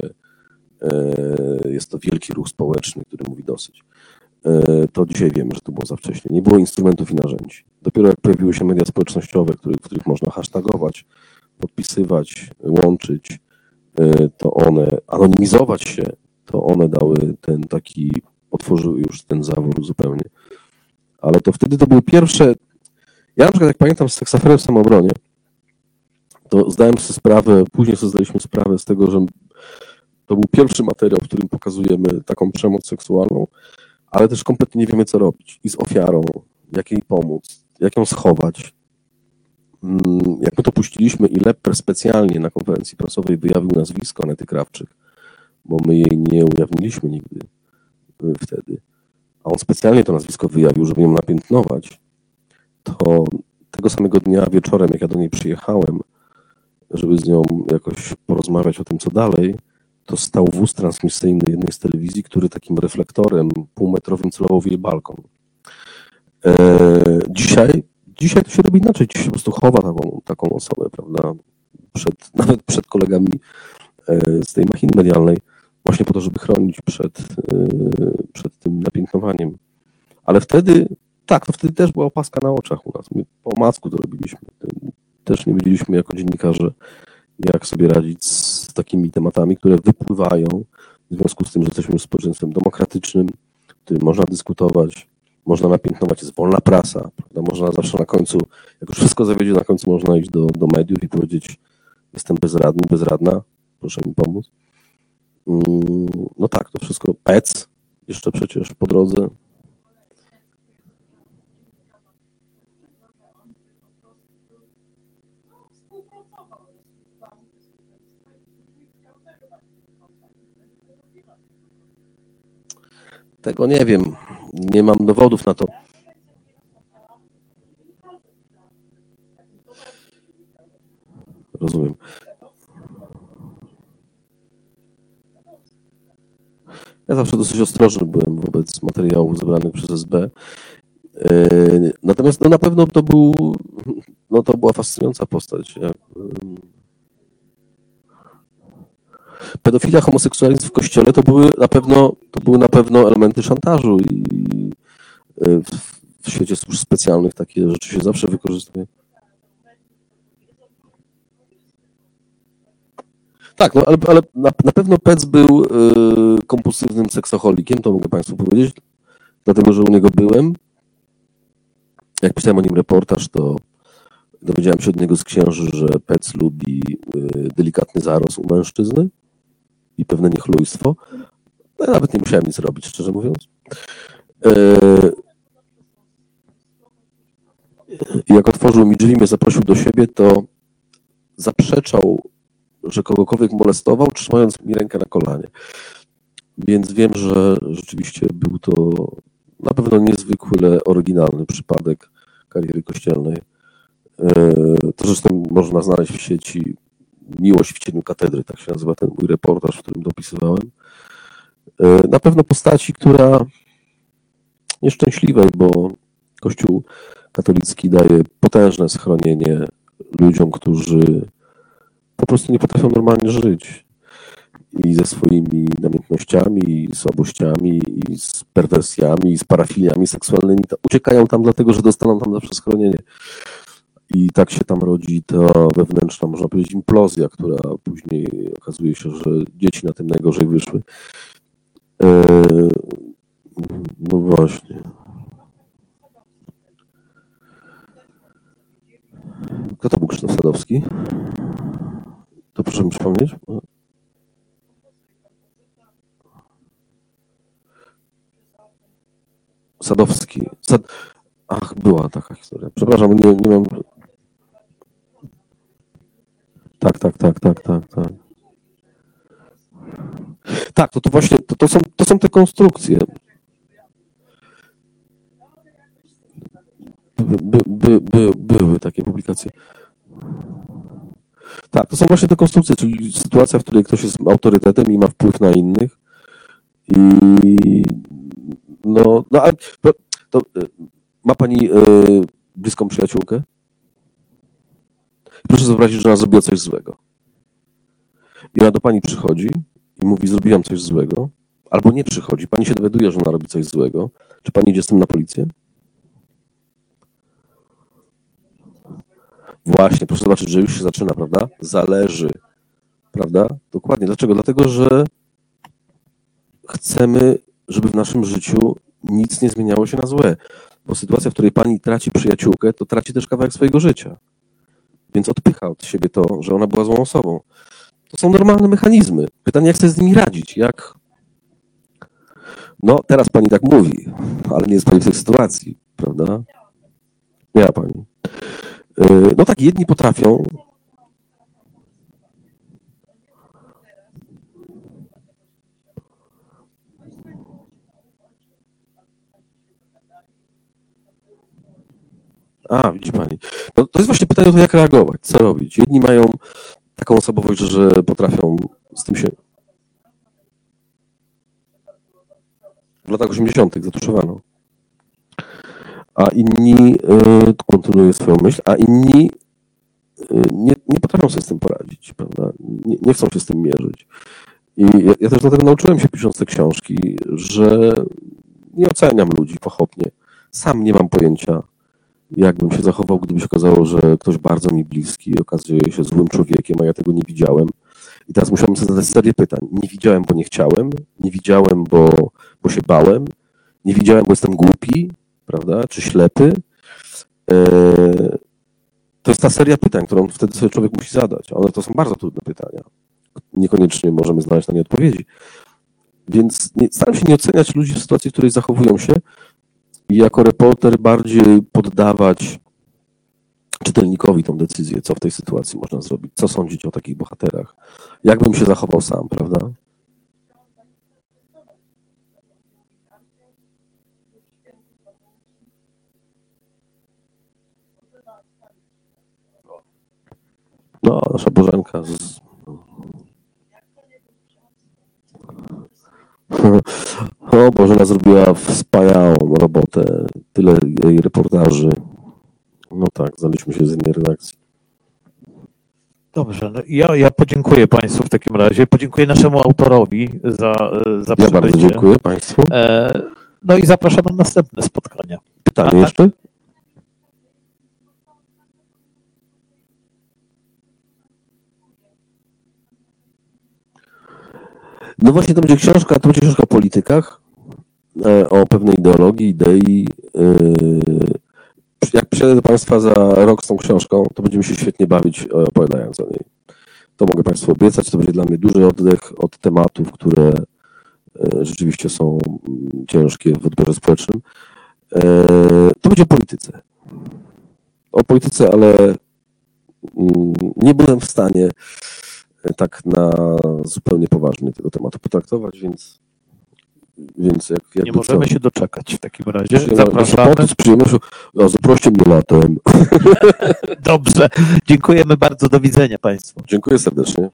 Speaker 3: e, jest to wielki ruch społeczny, który mówi dosyć. E, to dzisiaj wiemy, że to było za wcześnie. Nie było instrumentów i narzędzi. Dopiero jak pojawiły się media społecznościowe, w których można hashtagować, podpisywać, łączyć, e, to one, anonimizować się, to one dały ten taki, otworzyły już ten zawór zupełnie. Ale to wtedy to były pierwsze ja na przykład jak pamiętam z seksaferem w samobronie, to zdałem sobie sprawę, później sobie zdaliśmy sprawę z tego, że to był pierwszy materiał, w którym pokazujemy taką przemoc seksualną, ale też kompletnie nie wiemy, co robić. I z ofiarą, jak jej pomóc, jak ją schować. Mm, jak my to puściliśmy i Lepper specjalnie na konferencji prasowej wyjawił nazwisko Anety Krawczyk, bo my jej nie ujawniliśmy nigdy y, wtedy. A on specjalnie to nazwisko wyjawił, żeby ją napiętnować to tego samego dnia wieczorem, jak ja do niej przyjechałem, żeby z nią jakoś porozmawiać o tym, co dalej, to stał wóz transmisyjny jednej z telewizji, który takim reflektorem półmetrowym celował w jej balkon. E, dzisiaj, dzisiaj to się robi inaczej, dzisiaj się po prostu chowa taką, taką osobę, prawda, przed, [laughs] nawet przed kolegami e, z tej machiny medialnej, właśnie po to, żeby chronić przed, e, przed tym napiętnowaniem. Ale wtedy tak, to wtedy też była opaska na oczach u nas. My po masku to robiliśmy. Też nie wiedzieliśmy jako dziennikarze, jak sobie radzić z takimi tematami, które wypływają w związku z tym, że jesteśmy społeczeństwem demokratycznym, w którym można dyskutować, można napiętnować, jest wolna prasa, prawda? Można zawsze na końcu, jak już wszystko zawiedzie, na końcu można iść do, do mediów i powiedzieć, jestem bezradny, bezradna, proszę mi pomóc. Mm, no tak, to wszystko. PEC jeszcze przecież po drodze. Tego nie wiem. Nie mam dowodów na to. Rozumiem. Ja zawsze dosyć ostrożny byłem wobec materiałów zebranych przez SB. E, natomiast no, na pewno to był, no to była fascynująca postać. Pedofilia, homoseksualizm w kościele to były na pewno, to były na pewno elementy szantażu i e, w, w świecie służb specjalnych takie rzeczy się zawsze wykorzystuje. Tak, no ale, ale na, na, pewno Pec był y, kompulsywnym seksoholikiem, to mogę Państwu powiedzieć, dlatego że u niego byłem. Jak pisałem o nim reportaż, to dowiedziałem się od niego z księży, że Pec lubi y, delikatny zaros u mężczyzny i pewne niechlujstwo. No, nawet nie musiałem nic robić, szczerze mówiąc. Y, jak otworzył mi drzwi, mnie zaprosił do siebie, to zaprzeczał że kogokolwiek molestował, trzymając mi rękę na kolanie. Więc wiem, że rzeczywiście był to na pewno niezwykle oryginalny przypadek kariery kościelnej. E, to zresztą można znaleźć w sieci Miłość w cieniu katedry, tak się nazywa ten mój reportaż, w którym dopisywałem. E, na pewno postaci, która nieszczęśliwej, bo Kościół katolicki daje potężne schronienie ludziom, którzy po prostu nie potrafią normalnie żyć. I ze swoimi namiętnościami, i słabościami, i z perwersjami, i z parafiliami seksualnymi. Uciekają tam dlatego, że dostaną tam zawsze schronienie. I tak się tam rodzi ta wewnętrzna, można powiedzieć, implozja, która później okazuje się, że dzieci na tym najgorzej wyszły. Eee, no właśnie. Kto to był Krzysztof Sadowski? To proszę mi przypomnieć. Sadowski. Sad... Ach, była taka historia. Przepraszam, nie, nie mam. Tak, tak, tak, tak, tak, tak. Tak, to, to właśnie to, to, są, to są te konstrukcje. By, by, by, były takie publikacje. Tak, to są właśnie te konstrukcje, czyli sytuacja, w której ktoś jest autorytetem i ma wpływ na innych. I no, no ale to, to ma pani y, bliską przyjaciółkę? Proszę zobaczyć, że ona zrobiła coś złego. I ona do pani przychodzi i mówi, zrobiłam coś złego, albo nie przychodzi. Pani się dowiaduje, że ona robi coś złego. Czy pani idzie z tym na policję? Właśnie, proszę zobaczyć, że już się zaczyna, prawda? Zależy, prawda? Dokładnie. Dlaczego? Dlatego, że chcemy, żeby w naszym życiu nic nie zmieniało się na złe. Bo sytuacja, w której pani traci przyjaciółkę, to traci też kawałek swojego życia. Więc odpycha od siebie to, że ona była złą osobą. To są normalne mechanizmy. Pytanie, jak sobie z nimi radzić? Jak. No, teraz pani tak mówi, ale nie jest pani w tej sytuacji, prawda? Miała pani. E, no tak, jedni potrafią. A, widzi pani. No, to jest właśnie pytanie o to, jak reagować, co robić. Jedni mają taką osobowość, że potrafią z tym się. W latach 80. zatuszowano a inni, y, kontynuuję swoją myśl, a inni y, nie, nie potrafią sobie z tym poradzić, prawda? Nie, nie chcą się z tym mierzyć. I ja, ja, też dlatego nauczyłem się pisząc te książki, że nie oceniam ludzi pochopnie. Sam nie mam pojęcia, jakbym się zachował, gdyby się okazało, że ktoś bardzo mi bliski okazuje się złym człowiekiem, a ja tego nie widziałem. I teraz musiałem sobie zadać serię pytań. Nie widziałem, bo nie chciałem, nie widziałem, bo, bo się bałem, nie widziałem, bo jestem głupi, prawda, czy ślepy. E, to jest ta seria pytań, którą wtedy sobie człowiek musi zadać. One to są bardzo trudne pytania. Niekoniecznie możemy znaleźć na nie odpowiedzi. Więc nie, staram się nie oceniać ludzi w sytuacji, w której zachowują się i jako reporter bardziej poddawać czytelnikowi tą decyzję, co w tej sytuacji można zrobić, co sądzić o takich bohaterach, jak bym się zachował sam, prawda? No, nasza Bożenka z... O, Bożena zrobiła wspaniałą robotę. Tyle jej reportaży. No tak, znaliśmy się z innej redakcji.
Speaker 2: Dobrze, no ja, ja podziękuję Państwu w takim razie. Podziękuję naszemu autorowi za, za
Speaker 3: Ja bardzo dziękuję Państwu.
Speaker 2: E, No i zapraszam na następne spotkania.
Speaker 3: Pytanie
Speaker 2: a-
Speaker 3: jeszcze? No właśnie, to będzie książka, to będzie książka o politykach, e, o pewnej ideologii, idei. e, Jak przyjadę do Państwa za rok z tą książką, to będziemy się świetnie bawić e, opowiadając o niej. To mogę Państwu obiecać, to będzie dla mnie duży oddech od tematów, które rzeczywiście są mm, ciężkie w odbiorze społecznym. To będzie o polityce. O polityce, ale mm, nie byłem w stanie tak na zupełnie poważnie tego tematu potraktować, więc, więc jak,
Speaker 2: Nie
Speaker 3: jakby
Speaker 2: możemy
Speaker 3: co,
Speaker 2: się doczekać w takim razie. Zapraszamy.
Speaker 3: Z przyjemnością, zaproście mnie latem. [laughs]
Speaker 2: Dobrze. Dziękujemy bardzo. Do widzenia Państwu.
Speaker 3: Dziękuję serdecznie.